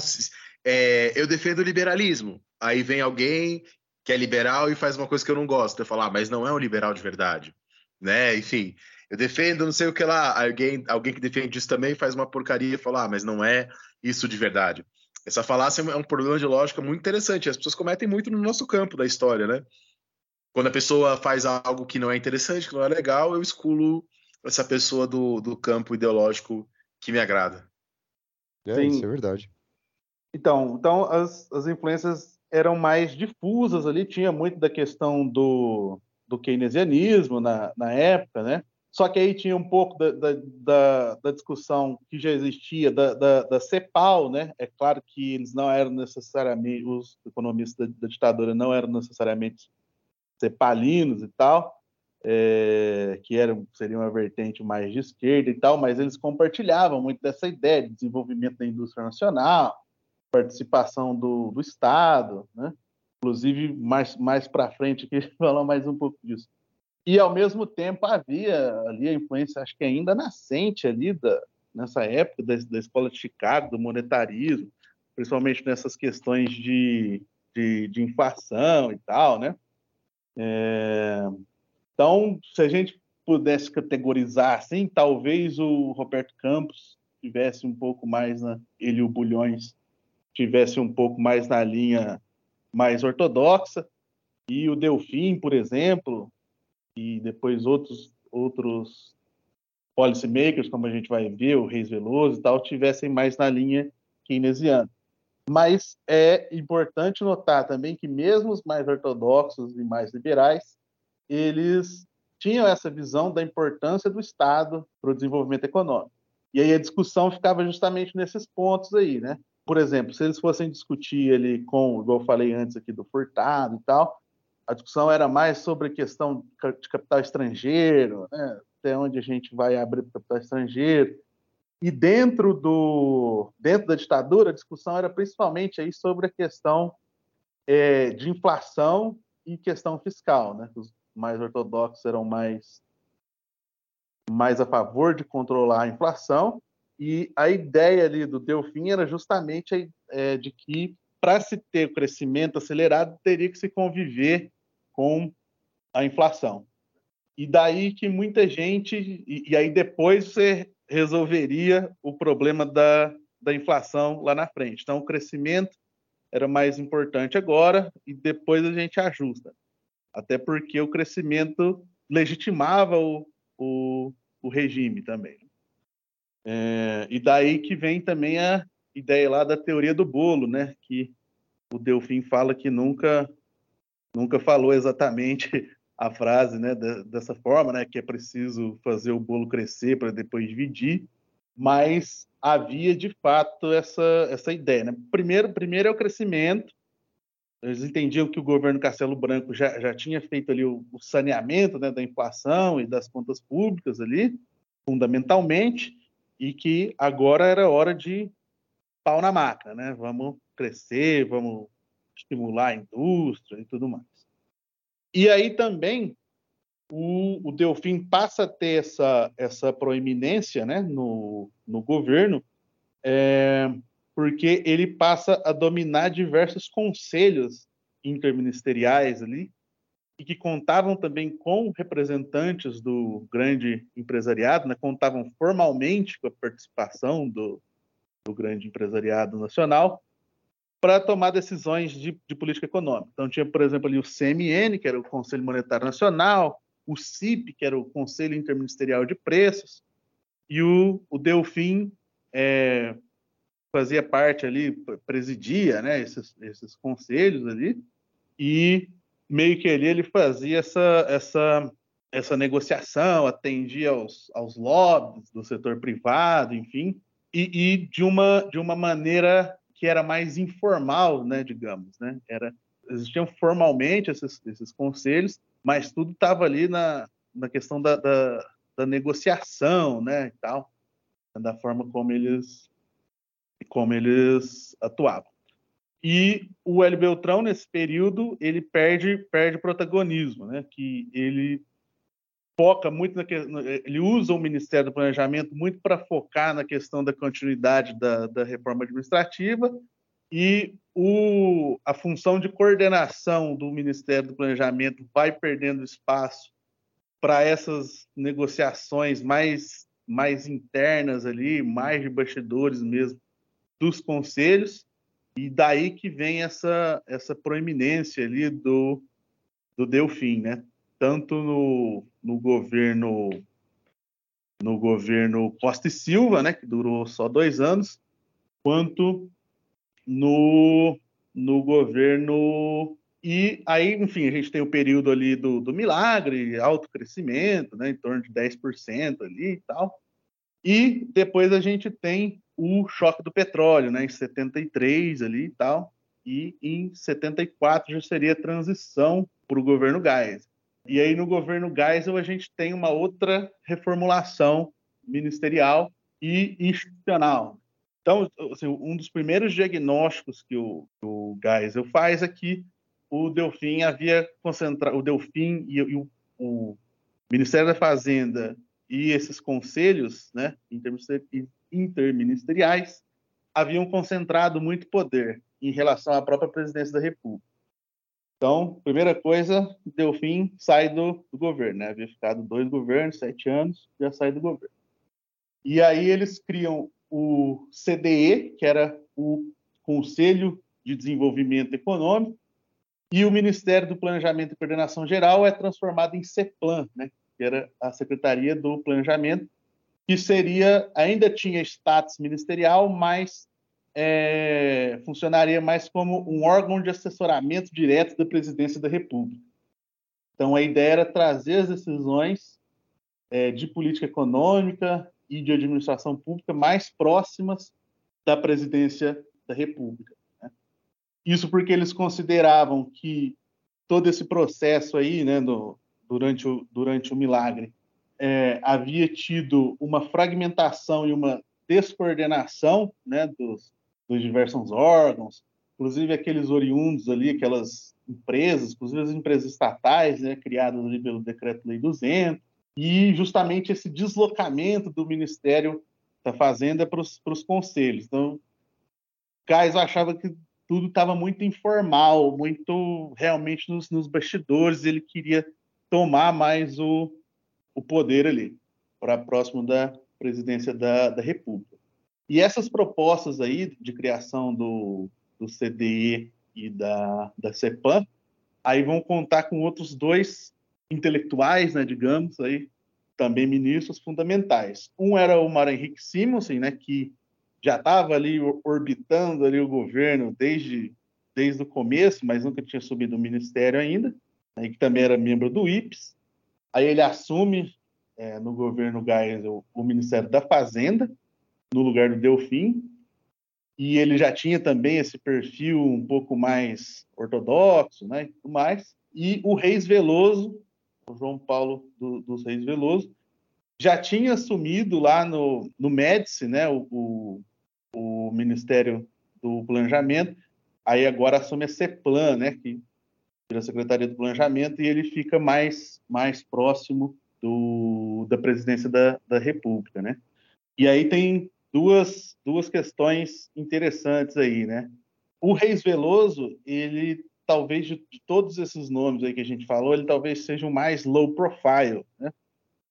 é, eu defendo o liberalismo. Aí vem alguém que é liberal e faz uma coisa que eu não gosto. Eu falo, ah, mas não é um liberal de verdade. Né? Enfim, eu defendo não sei o que lá. Alguém, alguém que defende isso também faz uma porcaria e fala, ah, mas não é isso de verdade. Essa falácia é um problema de lógica muito interessante. As pessoas cometem muito no nosso campo da história, né? Quando a pessoa faz algo que não é interessante, que não é legal, eu excluo essa pessoa do, do campo ideológico que me agrada. É, Sim. isso é verdade. Então, então as, as influências eram mais difusas ali, tinha muito da questão do, do keynesianismo na, na época, né? Só que aí tinha um pouco da, da, da, da discussão que já existia da, da, da, CEPAL, né? É claro que eles não eram necessariamente, os economistas da, da ditadura não eram necessariamente cepalinos e tal, é, que era, seria uma vertente mais de esquerda e tal, mas eles compartilhavam muito dessa ideia de desenvolvimento da indústria nacional, participação do, do Estado, né? inclusive mais, mais para frente aqui falar mais um pouco disso. E ao mesmo tempo havia ali a influência, acho que ainda nascente ali da, nessa época da, da escola de Chicago, do monetarismo, principalmente nessas questões de, de, de inflação e tal, né? É, então, se a gente pudesse categorizar assim, talvez o Roberto Campos tivesse um pouco mais na, ele e o Bulhões tivesse um pouco mais na linha mais ortodoxa e o Delfim, por exemplo, e depois outros outros policymakers, como a gente vai ver, o Reis Veloso e tal, tivessem mais na linha keynesiana. Mas é importante notar também que mesmo os mais ortodoxos e mais liberais, eles tinham essa visão da importância do Estado para o desenvolvimento econômico. E aí a discussão ficava justamente nesses pontos aí, né? Por exemplo, se eles fossem discutir ali com, igual eu falei antes aqui do furtado e tal, a discussão era mais sobre a questão de capital estrangeiro, né? até onde a gente vai abrir capital estrangeiro. E dentro do dentro da ditadura, a discussão era principalmente aí sobre a questão é, de inflação e questão fiscal, né? Mais ortodoxos eram mais mais a favor de controlar a inflação e a ideia ali do Delfim era justamente é, de que para se ter crescimento acelerado teria que se conviver com a inflação. E daí que muita gente e, e aí depois você resolveria o problema da, da inflação lá na frente. Então o crescimento era mais importante agora e depois a gente ajusta. Até porque o crescimento legitimava o, o, o regime também. É, e daí que vem também a ideia lá da teoria do bolo, né? Que o Delfim fala que nunca nunca falou exatamente a frase, né, dessa forma, né, que é preciso fazer o bolo crescer para depois dividir, mas havia de fato essa essa ideia, né? Primeiro, primeiro é o crescimento. Eles entendiam que o governo Castelo Branco já, já tinha feito ali o, o saneamento né, da inflação e das contas públicas ali, fundamentalmente, e que agora era hora de pau na máquina, né? Vamos crescer, vamos estimular a indústria e tudo mais. E aí também o, o Delfim passa a ter essa, essa proeminência né, no, no governo, é, porque ele passa a dominar diversos conselhos interministeriais ali, e que contavam também com representantes do grande empresariado, né, contavam formalmente com a participação do, do grande empresariado nacional para tomar decisões de, de, política econômica. Então tinha, por exemplo, ali o CMN, que era o Conselho Monetário Nacional, o CIP, que era o Conselho Interministerial de Preços, e o, o Delfim é, fazia parte ali, presidia né, esses, esses conselhos ali, e meio que ali ele fazia essa, essa, essa negociação, atendia aos, aos lobbies do setor privado, enfim, e, e, de, uma, de uma maneira que era mais informal, né, digamos, né? Era, existiam formalmente esses, esses conselhos, mas tudo estava ali na, na questão da, da, da, negociação, né, e tal, da forma como eles como eles atuavam. E o Hélio Beltrão, nesse período, ele perde, perde protagonismo, né? que ele foca muito na ele usa o Ministério do Planejamento muito para focar na questão da continuidade da, da reforma administrativa e o, a função de coordenação do Ministério do Planejamento vai perdendo espaço para essas negociações mais mais internas ali, mais de bastidores mesmo dos conselhos e daí que vem essa, essa proeminência ali do, do Delfim, né? Tanto no, no governo no governo Costa e Silva, né, que durou só dois anos, quanto no, no governo e aí, enfim, a gente tem o período ali do, do milagre, alto crescimento, né, em torno de 10% ali e tal. E depois a gente tem o choque do petróleo, né, em 73 ali e tal, e em 74 já seria a transição para o governo Geisel. E aí no governo Geisel a gente tem uma outra reformulação ministerial e institucional. Então, assim, um dos primeiros diagnósticos que o, o Geisel faz é que o Delfim havia concentrado, o Delfim e, e o, o Ministério da Fazenda e esses conselhos, né, interministeriais haviam concentrado muito poder em relação à própria presidência da República. Então, primeira coisa, Delfim sai do, do governo, né? Havia ficado dois governos, sete anos, já sai do governo. E aí eles criam o CDE, que era o Conselho de Desenvolvimento Econômico, e o Ministério do Planejamento e Coordenação Geral é transformado em CEPLAN, né? que era a Secretaria do Planejamento, que seria, ainda tinha status ministerial, mas é, funcionaria mais como um órgão de assessoramento direto da Presidência da República. Então, a ideia era trazer as decisões é, de política econômica e de administração pública mais próximas da Presidência da República. Né? Isso porque eles consideravam que todo esse processo aí, né, durante, o, durante o milagre, é, havia tido uma fragmentação e uma descoordenação né, dos, dos diversos órgãos, inclusive aqueles oriundos ali, aquelas empresas, inclusive as empresas estatais, né, criadas ali pelo Decreto-Lei 200, e justamente esse deslocamento do Ministério da Fazenda para os conselhos. Então, Gás achava que tudo estava muito informal, muito realmente nos, nos bastidores, ele queria tomar mais o, o poder ali, para próximo da presidência da, da República. E essas propostas aí de criação do, do CDE e da, da CEPAM, aí vão contar com outros dois intelectuais, né, digamos, aí, também ministros fundamentais. Um era o Mário Henrique Simonsen, né, que já estava ali orbitando ali o governo desde, desde o começo, mas nunca tinha subido o ministério ainda, né, que também era membro do IPES. Aí ele assume é, no governo Geisel o Ministério da Fazenda, no lugar do Delfim, e ele já tinha também esse perfil um pouco mais ortodoxo, né, e tudo mais. E o Reis Veloso, o João Paulo do, dos Reis Veloso, já tinha assumido lá no, no Médici, né, o, o, o, Ministério do Planejamento, aí agora assume a CEPLAN, né, que é a Secretaria do Planejamento, e ele fica mais, mais próximo do, da presidência da, da República, né. E aí tem duas, duas questões interessantes aí, né. O Reis Veloso, ele talvez de, todos esses nomes aí que a gente falou, ele talvez seja o mais low profile, né?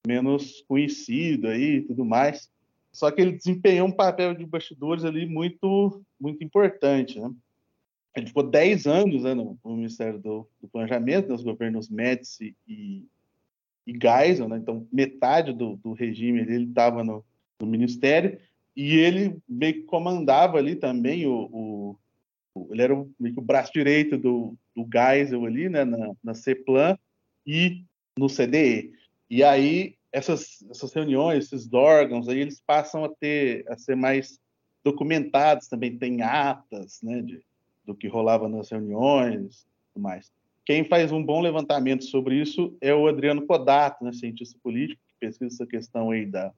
menos conhecido aí tudo mais. Só que ele desempenhou um papel de bastidores ali muito, muito importante, né? Ele ficou 10 anos né, no, no, Ministério do, do, Planejamento, nos governos Médici e, e Geisel, né? então metade do, do regime ele estava no, no, Ministério, e ele meio que comandava ali também o, o ele era o, meio que o braço direito do, do Geisel ali, né, na, na CEPLAN e no CDE. E aí essas, essas reuniões, esses órgãos, aí eles passam a ter a ser mais documentados também, tem atas, né, de, do que rolava nas reuniões, tudo mais. Quem faz um bom levantamento sobre isso é o Adriano Codato, né, cientista político, que pesquisa essa questão aí da,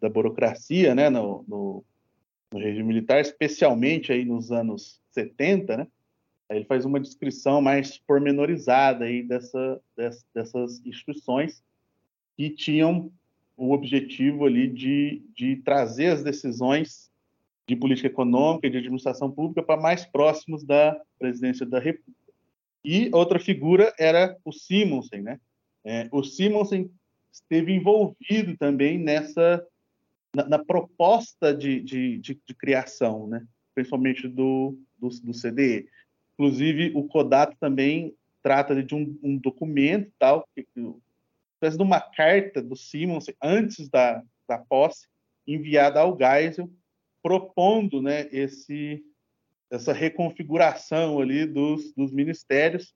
da burocracia, né, no, no, no regime militar, especialmente aí nos anos 70, né? Ele faz uma descrição mais pormenorizada aí dessa, dessas instituições que tinham o objetivo ali de, de trazer as decisões de política econômica e de administração pública para mais próximos da presidência da República. E outra figura era o Simonsen, né? É, o Simonsen esteve envolvido também nessa na, na proposta de, de, de, de, criação, né? principalmente do, do, do, CDE. Inclusive, o Kodato também trata de um, um documento, tal, que, de uma carta do Simons antes da, da posse, enviada ao Geisel, propondo né, esse, essa reconfiguração ali dos, dos ministérios,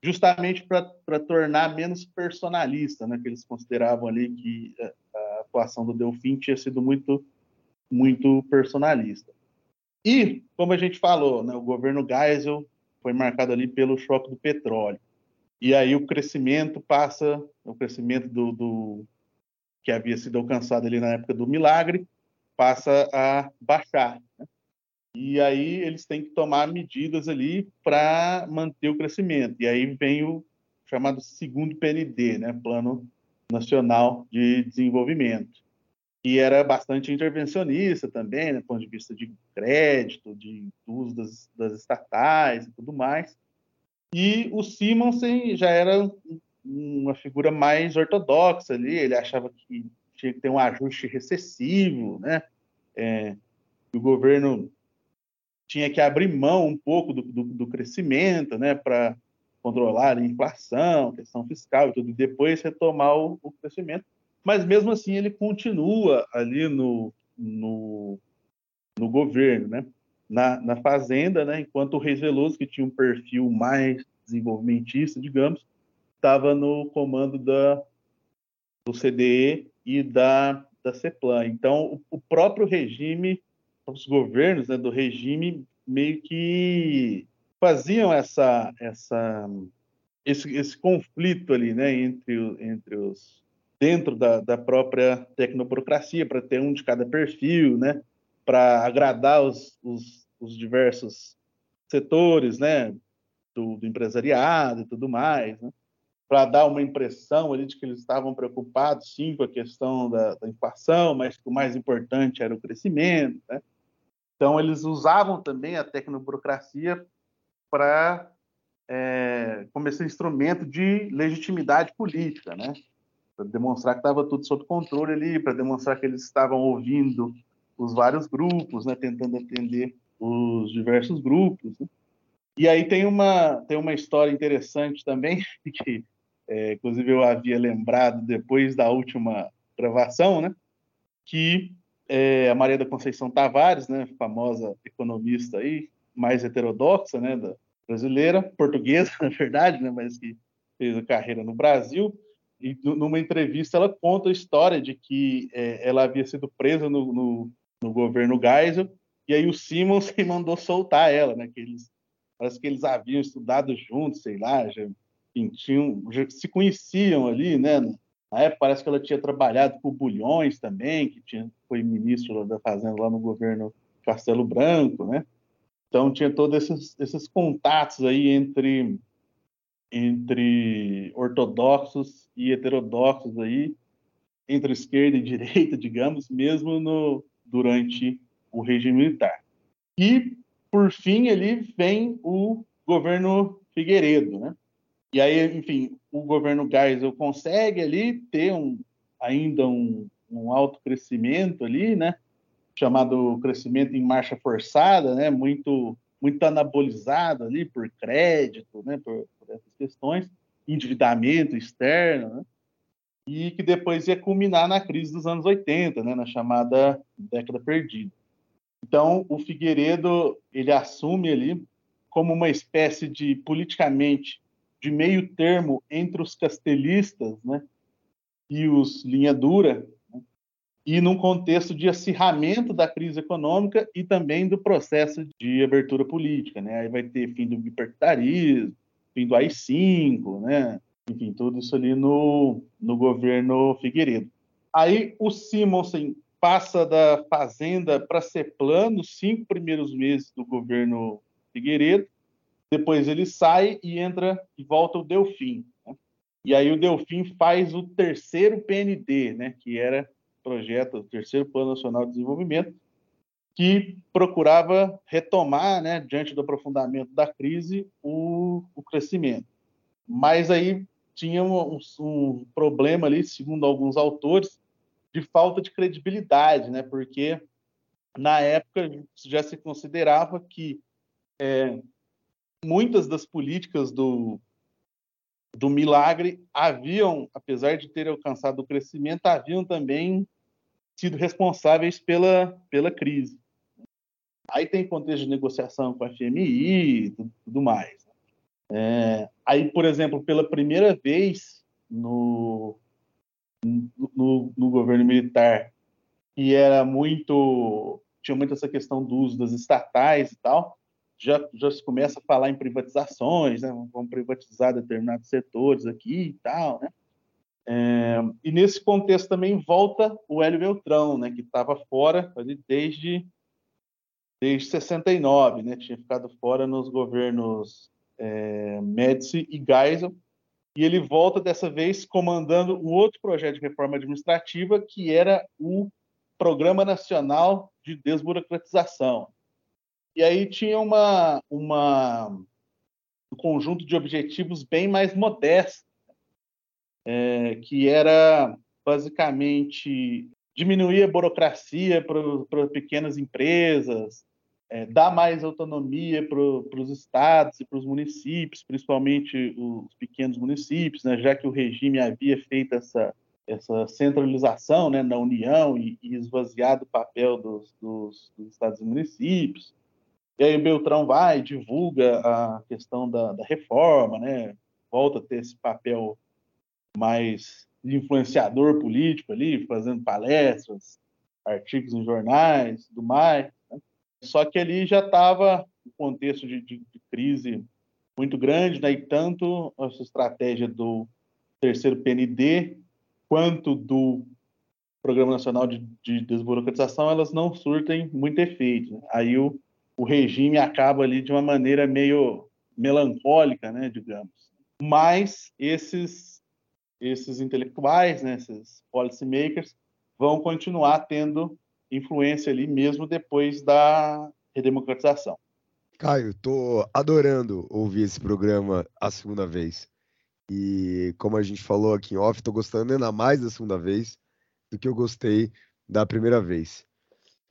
justamente para tornar menos personalista, né, que eles consideravam ali que a, a atuação do Delfim tinha sido muito, muito personalista. E, como a gente falou, né, o governo Geisel foi marcado ali pelo choque do petróleo. E aí o crescimento passa, o crescimento do, do, que havia sido alcançado ali na época do milagre, passa a baixar. Né? E aí eles têm que tomar medidas ali para manter o crescimento. E aí vem o chamado segundo PND, né? Plano Nacional de Desenvolvimento. e era bastante intervencionista também, né, do ponto de vista de crédito, de uso das, das estatais e tudo mais. E o Simonsen já era uma figura mais ortodoxa ali, ele achava que tinha que ter um ajuste recessivo, né? É, o governo tinha que abrir mão um pouco do, do, do crescimento, né, para controlar a inflação, questão fiscal e tudo, e depois retomar o, o crescimento. Mas mesmo assim ele continua ali no, no, no governo, né? Na, na, fazenda, né? Enquanto o Reis Veloso, que tinha um perfil mais desenvolvimentista, digamos, estava no comando da, do CDE e da, da CEPLAN. Então, o, próprio regime, os governos né, do regime meio que faziam essa, essa, esse, esse conflito ali, né, entre, entre os dentro da, da própria tecnoburocracia para ter um de cada perfil, né, para agradar os, os, os, diversos setores, né, do, do empresariado e tudo mais, né, para dar uma impressão ali de que eles estavam preocupados, sim, com a questão da, da inflação, mas que o mais importante era o crescimento, né. Então, eles usavam também a tecnoburocracia para é, como esse instrumento de legitimidade política, né? Para demonstrar que estava tudo sob controle ali, para demonstrar que eles estavam ouvindo os vários grupos, né? Tentando atender os diversos grupos. Né? E aí tem uma tem uma história interessante também que, é, inclusive, eu havia lembrado depois da última gravação, né? Que é, a Maria da Conceição Tavares, né? Famosa economista aí, mais heterodoxa, né, da brasileira, portuguesa, na verdade, né, mas que fez a carreira no Brasil. E numa entrevista ela conta a história de que é, ela havia sido presa no, no, no, governo Geisel e aí o Simons mandou soltar ela, né? Que eles parece que eles haviam estudado juntos, sei lá, tinham, já se conheciam ali, né? Na época parece que ela tinha trabalhado com Bulhões também, que tinha, foi ministro da Fazenda lá no governo Castelo Branco, né? Então tinha todos esses, esses contatos aí entre entre ortodoxos e heterodoxos aí, entre esquerda e direita, digamos, mesmo no durante o regime militar. E por fim ali vem o governo Figueiredo, né? E aí, enfim, o governo Geisel consegue ali ter um, ainda um, um alto crescimento ali, né? chamado crescimento em marcha forçada, né, muito muito anabolizado ali por crédito, né, por, por essas questões, endividamento externo, né, e que depois ia culminar na crise dos anos 80, né, na chamada década perdida. Então, o Figueiredo ele assume ali como uma espécie de politicamente de meio termo entre os castelistas, né, e os linha dura, e num contexto de acirramento da crise econômica e também do processo de abertura política, né? Aí vai ter fim do bipartidarismo, fim do AI-5, né? Enfim, tudo isso ali no, no governo Figueiredo. Aí o Simonsen passa da Fazenda para ser plano cinco primeiros meses do governo Figueiredo, depois ele sai e entra e volta o Delfim. Né? E aí o Delfim faz o terceiro PND, né? Que era projeto, o terceiro Plano Nacional de Desenvolvimento, que procurava retomar, né, diante do aprofundamento da crise, o, o crescimento. Mas aí tinha um, um, problema ali, segundo alguns autores, de falta de credibilidade, né, porque na época já se considerava que é, muitas das políticas do, do milagre haviam, apesar de terem alcançado o crescimento, haviam também sido responsáveis pela, pela crise. Aí tem contexto de negociação com a FMI e tudo, mais. É, aí, por exemplo, pela primeira vez no, no, no, governo militar, que era muito. tinha muito essa questão do uso das estatais e tal, já, já se começa a falar em privatizações, né? vamos privatizar determinados setores aqui e tal, né? É, e nesse contexto também volta o Hélio Beltrão, né, que estava fora desde, desde 69, né, tinha ficado fora nos governos é, Médici e Geisel, e ele volta dessa vez comandando um outro projeto de reforma administrativa, que era o Programa Nacional de Desburocratização. E aí tinha uma, uma, um conjunto de objetivos bem mais modesto, é, que era basicamente diminuir a burocracia para pequenas empresas, é, dar mais autonomia para os estados e para os municípios, principalmente os pequenos municípios, né, já que o regime havia feito essa, essa centralização né, na União e, e esvaziado o papel dos, dos, dos, estados e municípios. E aí o Beltrão vai, divulga a questão da, da reforma, né, volta a ter esse papel mais influenciador político ali, fazendo palestras, artigos em jornais, do mais. Né? Só que ali já estava um contexto de, de, de, crise muito grande, né? e tanto essa estratégia do terceiro PND quanto do Programa Nacional de, de Desburocratização, elas não surtem muito efeito. Né? Aí o, o regime acaba ali de uma maneira meio melancólica, né, digamos. Mas esses esses intelectuais, né, esses policymakers, vão continuar tendo influência ali mesmo depois da redemocratização. Caio, tô adorando ouvir esse programa a segunda vez. E como a gente falou aqui em off, tô gostando ainda mais da segunda vez do que eu gostei da primeira vez.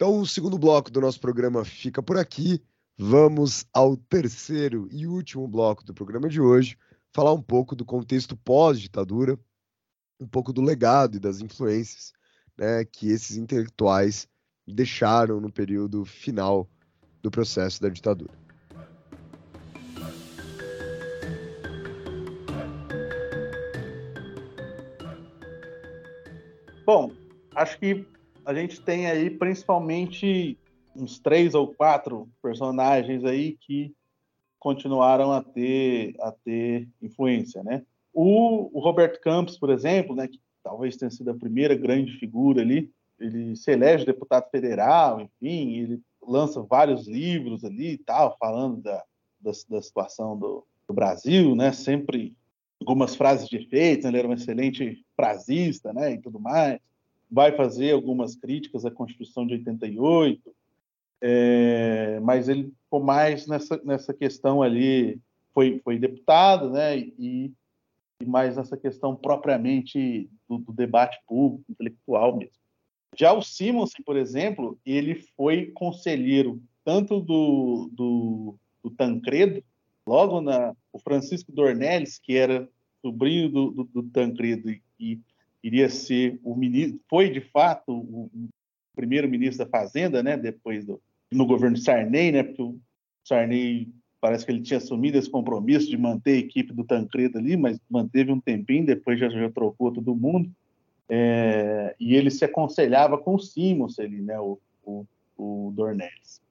Então, o segundo bloco do nosso programa fica por aqui. Vamos ao terceiro e último bloco do programa de hoje, falar um pouco do contexto pós-ditadura, um pouco do legado e das influências né, que esses intelectuais deixaram no período final do processo da ditadura. Bom, acho que a gente tem aí principalmente uns três ou quatro personagens aí que continuaram a ter, a ter influência, né? O, o Roberto Campos, por exemplo, né, que talvez tenha sido a primeira grande figura ali, ele se elege deputado federal, enfim, ele lança vários livros ali e tal, falando da, da, da situação do, do, Brasil, né, sempre algumas frases de efeito, né, ele era um excelente frasista, né, e tudo mais, vai fazer algumas críticas à Constituição de 88, é, mas ele ficou mais nessa, nessa questão ali, foi, foi deputado, né, e, e mais nessa questão propriamente do, do, debate público, intelectual mesmo. Já o Simonsen, por exemplo, ele foi conselheiro tanto do, do, do Tancredo, logo na o Francisco Dornelles, que era sobrinho do, do, do Tancredo e, iria ser o ministro, foi de fato o, o primeiro ministro da Fazenda, né, depois do, no governo Sarney, né? Porque o Sarney parece que ele tinha assumido esse compromisso de manter a equipe do Tancredo ali, mas manteve um tempinho, depois já, já trocou todo mundo. É, e ele se aconselhava com o Simons ali, né? O, o, o Dornelles.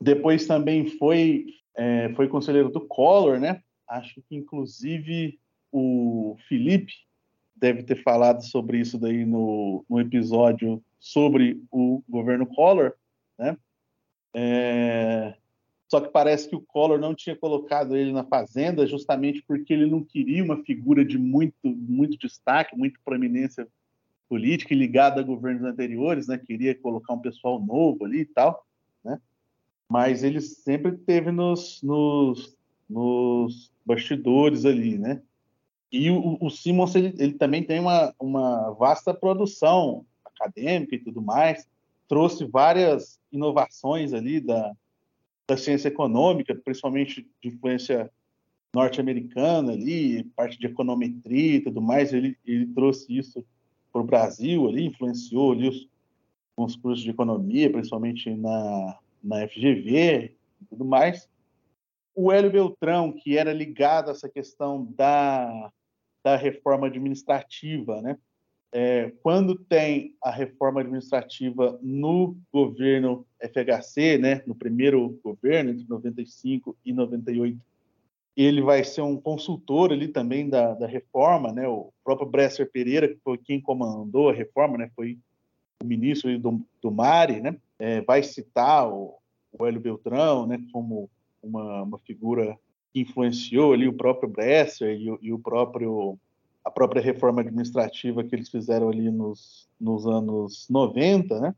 Depois também foi é, foi conselheiro do Collor, né? Acho que inclusive o Felipe deve ter falado sobre isso daí no, no episódio sobre o governo Collor, né? É... Só que parece que o Collor não tinha colocado ele na Fazenda justamente porque ele não queria uma figura de muito, muito destaque, muita proeminência política e ligada a governos anteriores, né? Queria colocar um pessoal novo ali e tal, né? Mas ele sempre teve nos, nos, nos bastidores ali, né? E o, o ele, ele, também tem uma, uma vasta produção acadêmica e tudo mais, trouxe várias inovações ali da, da ciência econômica, principalmente de influência norte-americana ali, parte de econometria e tudo mais, ele, ele trouxe isso para o Brasil ali, influenciou ali os, os cursos de economia, principalmente na, na FGV e tudo mais. O Hélio Beltrão, que era ligado a essa questão da, da reforma administrativa, né? é, quando tem a reforma administrativa no governo FHC, né, no primeiro governo, entre 95 e 98, ele vai ser um consultor ali também da, da reforma, né, o próprio Bresser Pereira, que foi quem comandou a reforma, né, foi o ministro do, do Mari, né, é, vai citar o, o Hélio Beltrão, né, como uma, uma figura que influenciou ali o próprio Bresser e, e o próprio a própria reforma administrativa que eles fizeram ali nos, nos anos 90, né?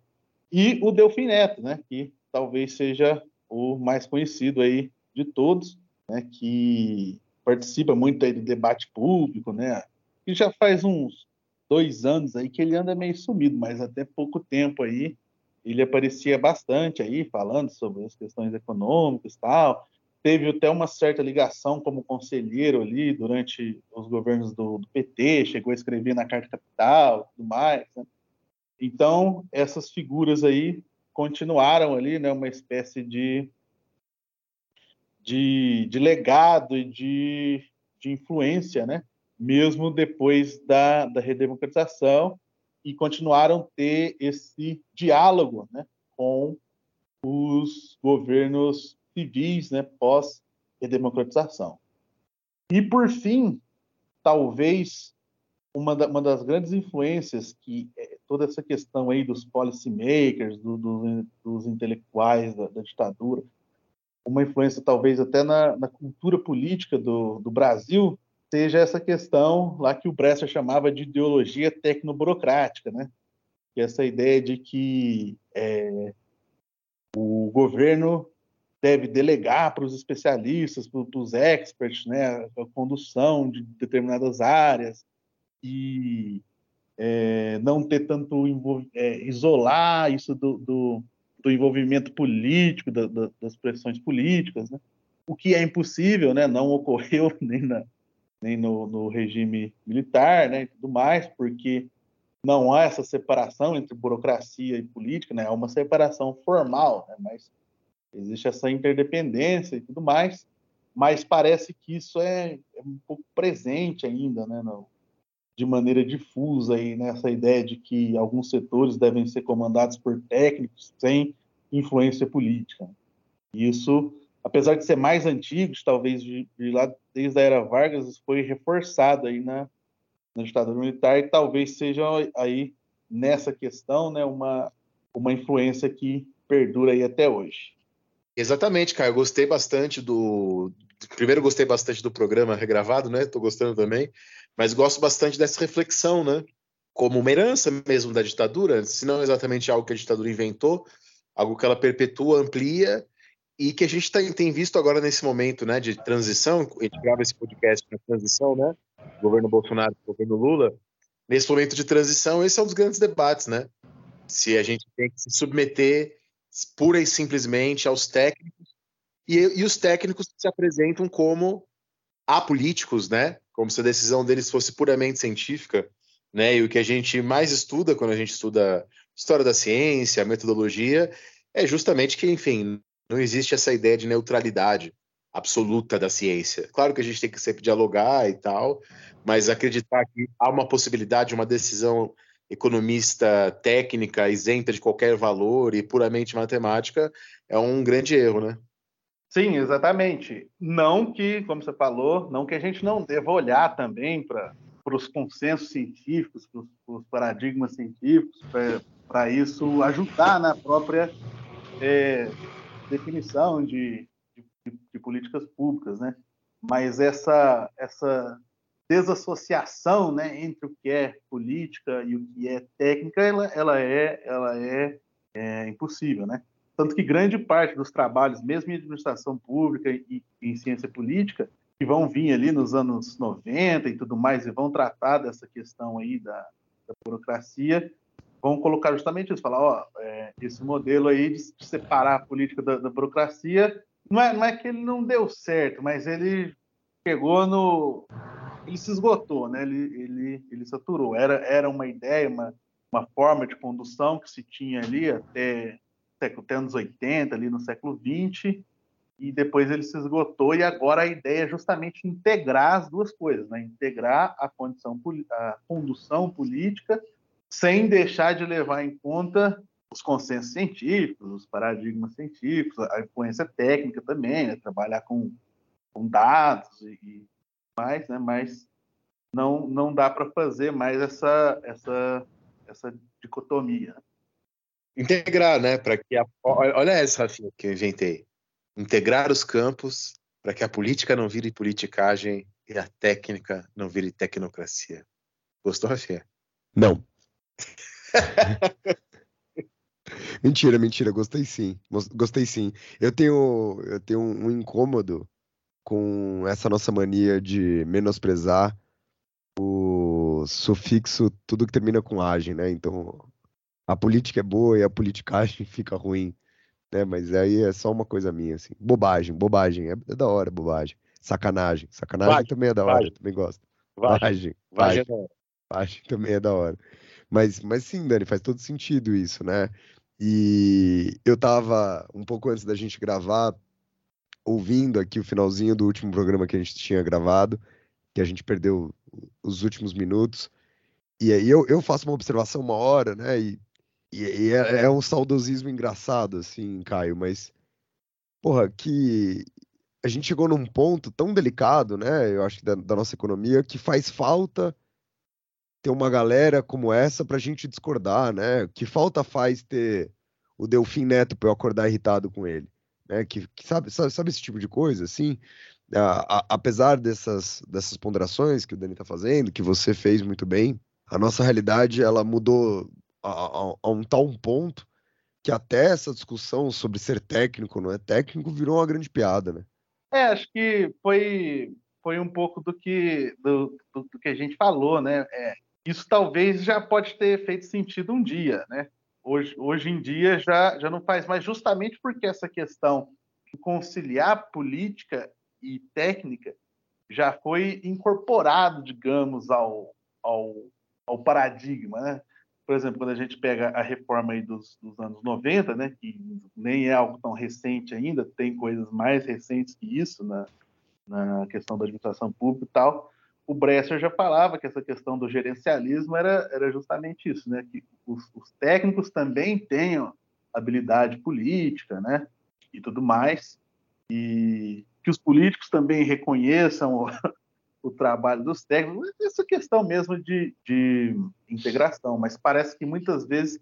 e o Delfim Neto, né, que talvez seja o mais conhecido aí de todos, né, que participa muito aí do debate público, né, e já faz uns dois anos aí que ele anda meio sumido, mas até pouco tempo aí ele aparecia bastante aí falando sobre as questões econômicas tal. Teve até uma certa ligação como conselheiro ali durante os governos do, do PT, chegou a escrever na Carta Capital e tudo mais. Né? Então, essas figuras aí continuaram ali, né, uma espécie de, de, de legado e de, de influência, né, mesmo depois da, da redemocratização, e continuaram ter esse diálogo né, com os governos civis né, pós-redemocratização. E, por fim, talvez uma, da, uma das grandes influências que é, toda essa questão aí dos policymakers, do, do, dos intelectuais da, da, ditadura, uma influência talvez até na, na cultura política do, do, Brasil, seja essa questão lá que o Bresser chamava de ideologia tecnoburocrática, né? Que é essa ideia de que é, o governo deve delegar para os especialistas, para os experts, né, a condução de determinadas áreas e é, não ter tanto é, isolar isso do, do, do envolvimento político, da, da, das pressões políticas, né? o que é impossível, né? não ocorreu nem, na, nem no, no, regime militar né? e tudo mais, porque não há essa separação entre burocracia e política, né? há uma separação formal, né? mas existe essa interdependência e tudo mais, mas parece que isso é, é um pouco presente ainda né? no, de maneira difusa aí nessa ideia de que alguns setores devem ser comandados por técnicos sem influência política. Isso, apesar de ser mais antigo, talvez de, de lá desde a era Vargas, isso foi reforçado aí na, na ditadura militar e talvez seja aí nessa questão, né, uma uma influência que perdura aí até hoje. Exatamente, cara. Eu gostei bastante do. Primeiro, gostei bastante do programa regravado, né? Tô gostando também. Mas gosto bastante dessa reflexão, né? Como uma herança mesmo da ditadura, se não exatamente algo que a ditadura inventou, algo que ela perpetua, amplia e que a gente tá, tem visto agora nesse momento, né, de transição. A gente grava esse podcast na transição, né? Governo Bolsonaro, governo Lula. Nesse momento de transição, esse é um dos grandes debates, né? Se a gente tem que se submeter pura e simplesmente aos técnicos e, e os técnicos se apresentam como apolíticos, né? como se a decisão deles fosse puramente científica, né? E o que a gente mais estuda quando a gente estuda história da ciência, metodologia, é justamente que, enfim, não existe essa ideia de neutralidade absoluta da ciência. Claro que a gente tem que sempre dialogar e tal, mas acreditar que há uma possibilidade, uma decisão economista técnica isenta de qualquer valor e puramente matemática é um grande erro, né? Sim, exatamente. Não que, como você falou, não que a gente não deva olhar também para os consensos científicos, para os paradigmas científicos, para isso ajudar na própria é, definição de, de, de, políticas públicas, né? Mas essa, essa desassociação né, entre o que é política e o que é técnica, ela, ela, é, ela é, é impossível, né? Tanto que grande parte dos trabalhos, mesmo em administração pública e em ciência política, que vão vir ali nos anos 90 e tudo mais, e vão tratar dessa questão aí da, da burocracia, vão colocar justamente isso, falar, ó, é, esse modelo aí de, separar a política da, da, burocracia, não é, não é que ele não deu certo, mas ele chegou no... ele se esgotou, né? ele, ele, ele saturou. Era, era uma ideia, uma, uma forma de condução que se tinha ali até até anos 80, ali no século 20, e depois ele se esgotou, e agora a ideia é justamente integrar as duas coisas, né? integrar a, condição, a condução política sem deixar de levar em conta os consensos científicos, os paradigmas científicos, a influência técnica também, né? trabalhar com, com dados e mais, né? mas não, não dá para fazer mais essa, essa, essa dicotomia. Integrar, né? Para que a... Olha essa, Rafinha, que eu inventei. Integrar os campos para que a política não vire politicagem e a técnica não vire tecnocracia. Gostou, Rafinha? Não. Mentira, mentira, gostei sim. Gostei sim. Eu tenho, eu tenho um incômodo com essa nossa mania de menosprezar o sufixo tudo que termina com agem, né? Então, a política é boa e a politicagem fica ruim, né? Mas aí é só uma coisa minha, assim. Bobagem, bobagem. É, é da hora, bobagem. Sacanagem. Sacanagem Vagem, também é da hora, vagem. eu também gosto. Vagem, vagem. Acho que também é da hora. Mas, mas sim, Dani, faz todo sentido isso, né? E eu tava, um pouco antes da gente gravar, ouvindo aqui o finalzinho do último programa que a gente tinha gravado, que a gente perdeu os últimos minutos. E aí eu, eu faço uma observação uma hora, né? E, e, e é, é um saudosismo engraçado, assim, Caio, mas, porra, que a gente chegou num ponto tão delicado, né? Eu acho que da, da nossa economia, que faz falta ter uma galera como essa pra gente discordar, né? Que falta faz ter o Delfim Neto pra eu acordar irritado com ele, né? Que, que sabe, sabe, sabe esse tipo de coisa, assim? A- a- apesar dessas, dessas ponderações que o Dani tá fazendo, que você fez muito bem, a nossa realidade ela mudou a, a- a um tal ponto que até essa discussão sobre ser técnico ou não é técnico virou uma grande piada, né? É, acho que foi, foi um pouco do que, do, do- do que a gente falou, né? É, isso talvez já pode ter feito sentido um dia, né? Hoje, hoje em dia já, já não faz mais, justamente porque essa questão de conciliar política e técnica já foi incorporado, digamos, ao, ao, ao paradigma, né? Por exemplo, quando a gente pega a reforma aí dos, dos anos 90, né, que nem é algo tão recente ainda, tem coisas mais recentes que isso na, na questão da administração pública e tal, o Bresser já falava que essa questão do gerencialismo era, era justamente isso, né, que os, os técnicos também tenham habilidade política, né, e tudo mais, e que os políticos também reconheçam o, o trabalho dos técnicos, essa questão mesmo de, de integração, mas parece que muitas vezes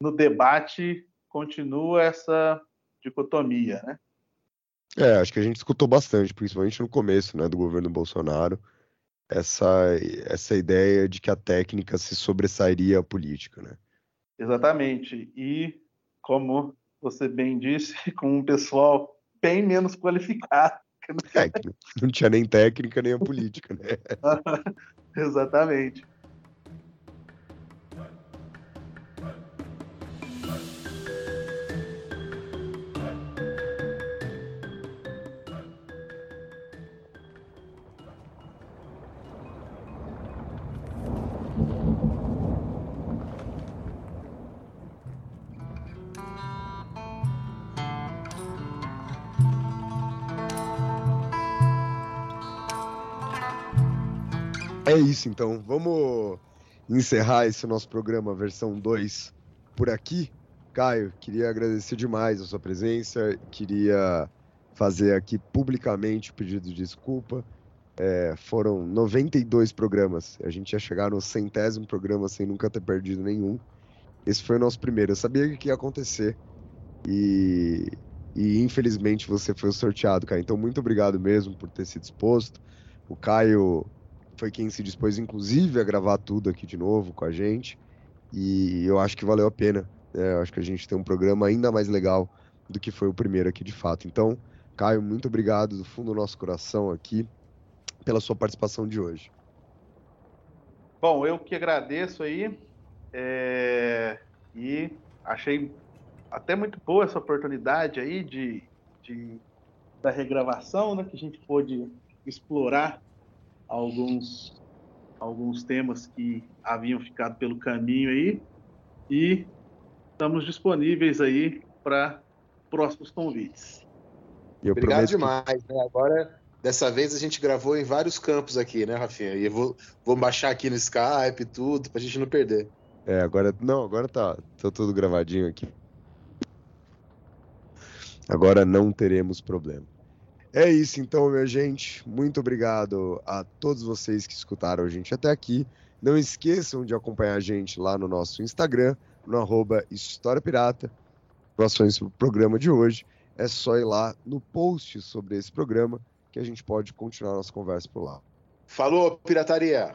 no debate continua essa dicotomia, né? É, acho que a gente escutou bastante, principalmente no começo, né, do governo Bolsonaro, essa, essa ideia de que a técnica se sobressairia à política, né? Exatamente. E, como você bem disse, com um pessoal bem menos qualificado. É, não tinha nem técnica nem a política, né? Exatamente. Isso, então. Vamos encerrar esse nosso programa, versão 2, por aqui. Caio, queria agradecer demais a sua presença. Queria fazer aqui publicamente o pedido de desculpa. É, foram 92 programas. A gente ia chegar no centésimo programa sem nunca ter perdido nenhum. Esse foi o nosso primeiro. Eu sabia que ia acontecer. E, e infelizmente você foi sorteado, Caio. Então, muito obrigado mesmo por ter se disposto. O Caio foi quem se dispôs, inclusive, a gravar tudo aqui de novo com a gente. E eu acho que valeu a pena. Eu acho que a gente tem um programa ainda mais legal do que foi o primeiro aqui, de fato. Então, Caio, muito obrigado do fundo do nosso coração aqui pela sua participação de hoje. Bom, eu que agradeço aí. é, E achei até muito boa essa oportunidade aí de, de- da regravação, né? Que a gente pôde explorar alguns, alguns temas que haviam ficado pelo caminho aí. E estamos disponíveis aí para próximos convites. Eu Obrigado prometo que- demais. né? Agora, dessa vez, a gente gravou em vários campos aqui, né, Rafinha? E eu vou, vou baixar aqui no Skype e tudo, pra gente não perder. É, agora. Não, agora tá, tá tudo gravadinho aqui. Agora não teremos problema. É isso então, minha gente. Muito obrigado a todos vocês que escutaram a gente até aqui. Não esqueçam de acompanhar a gente lá no nosso Instagram, no arroba História Pirata. Informações sobre o programa de hoje. É só ir lá no post sobre esse programa que a gente pode continuar nossa conversa por lá. Falou, pirataria!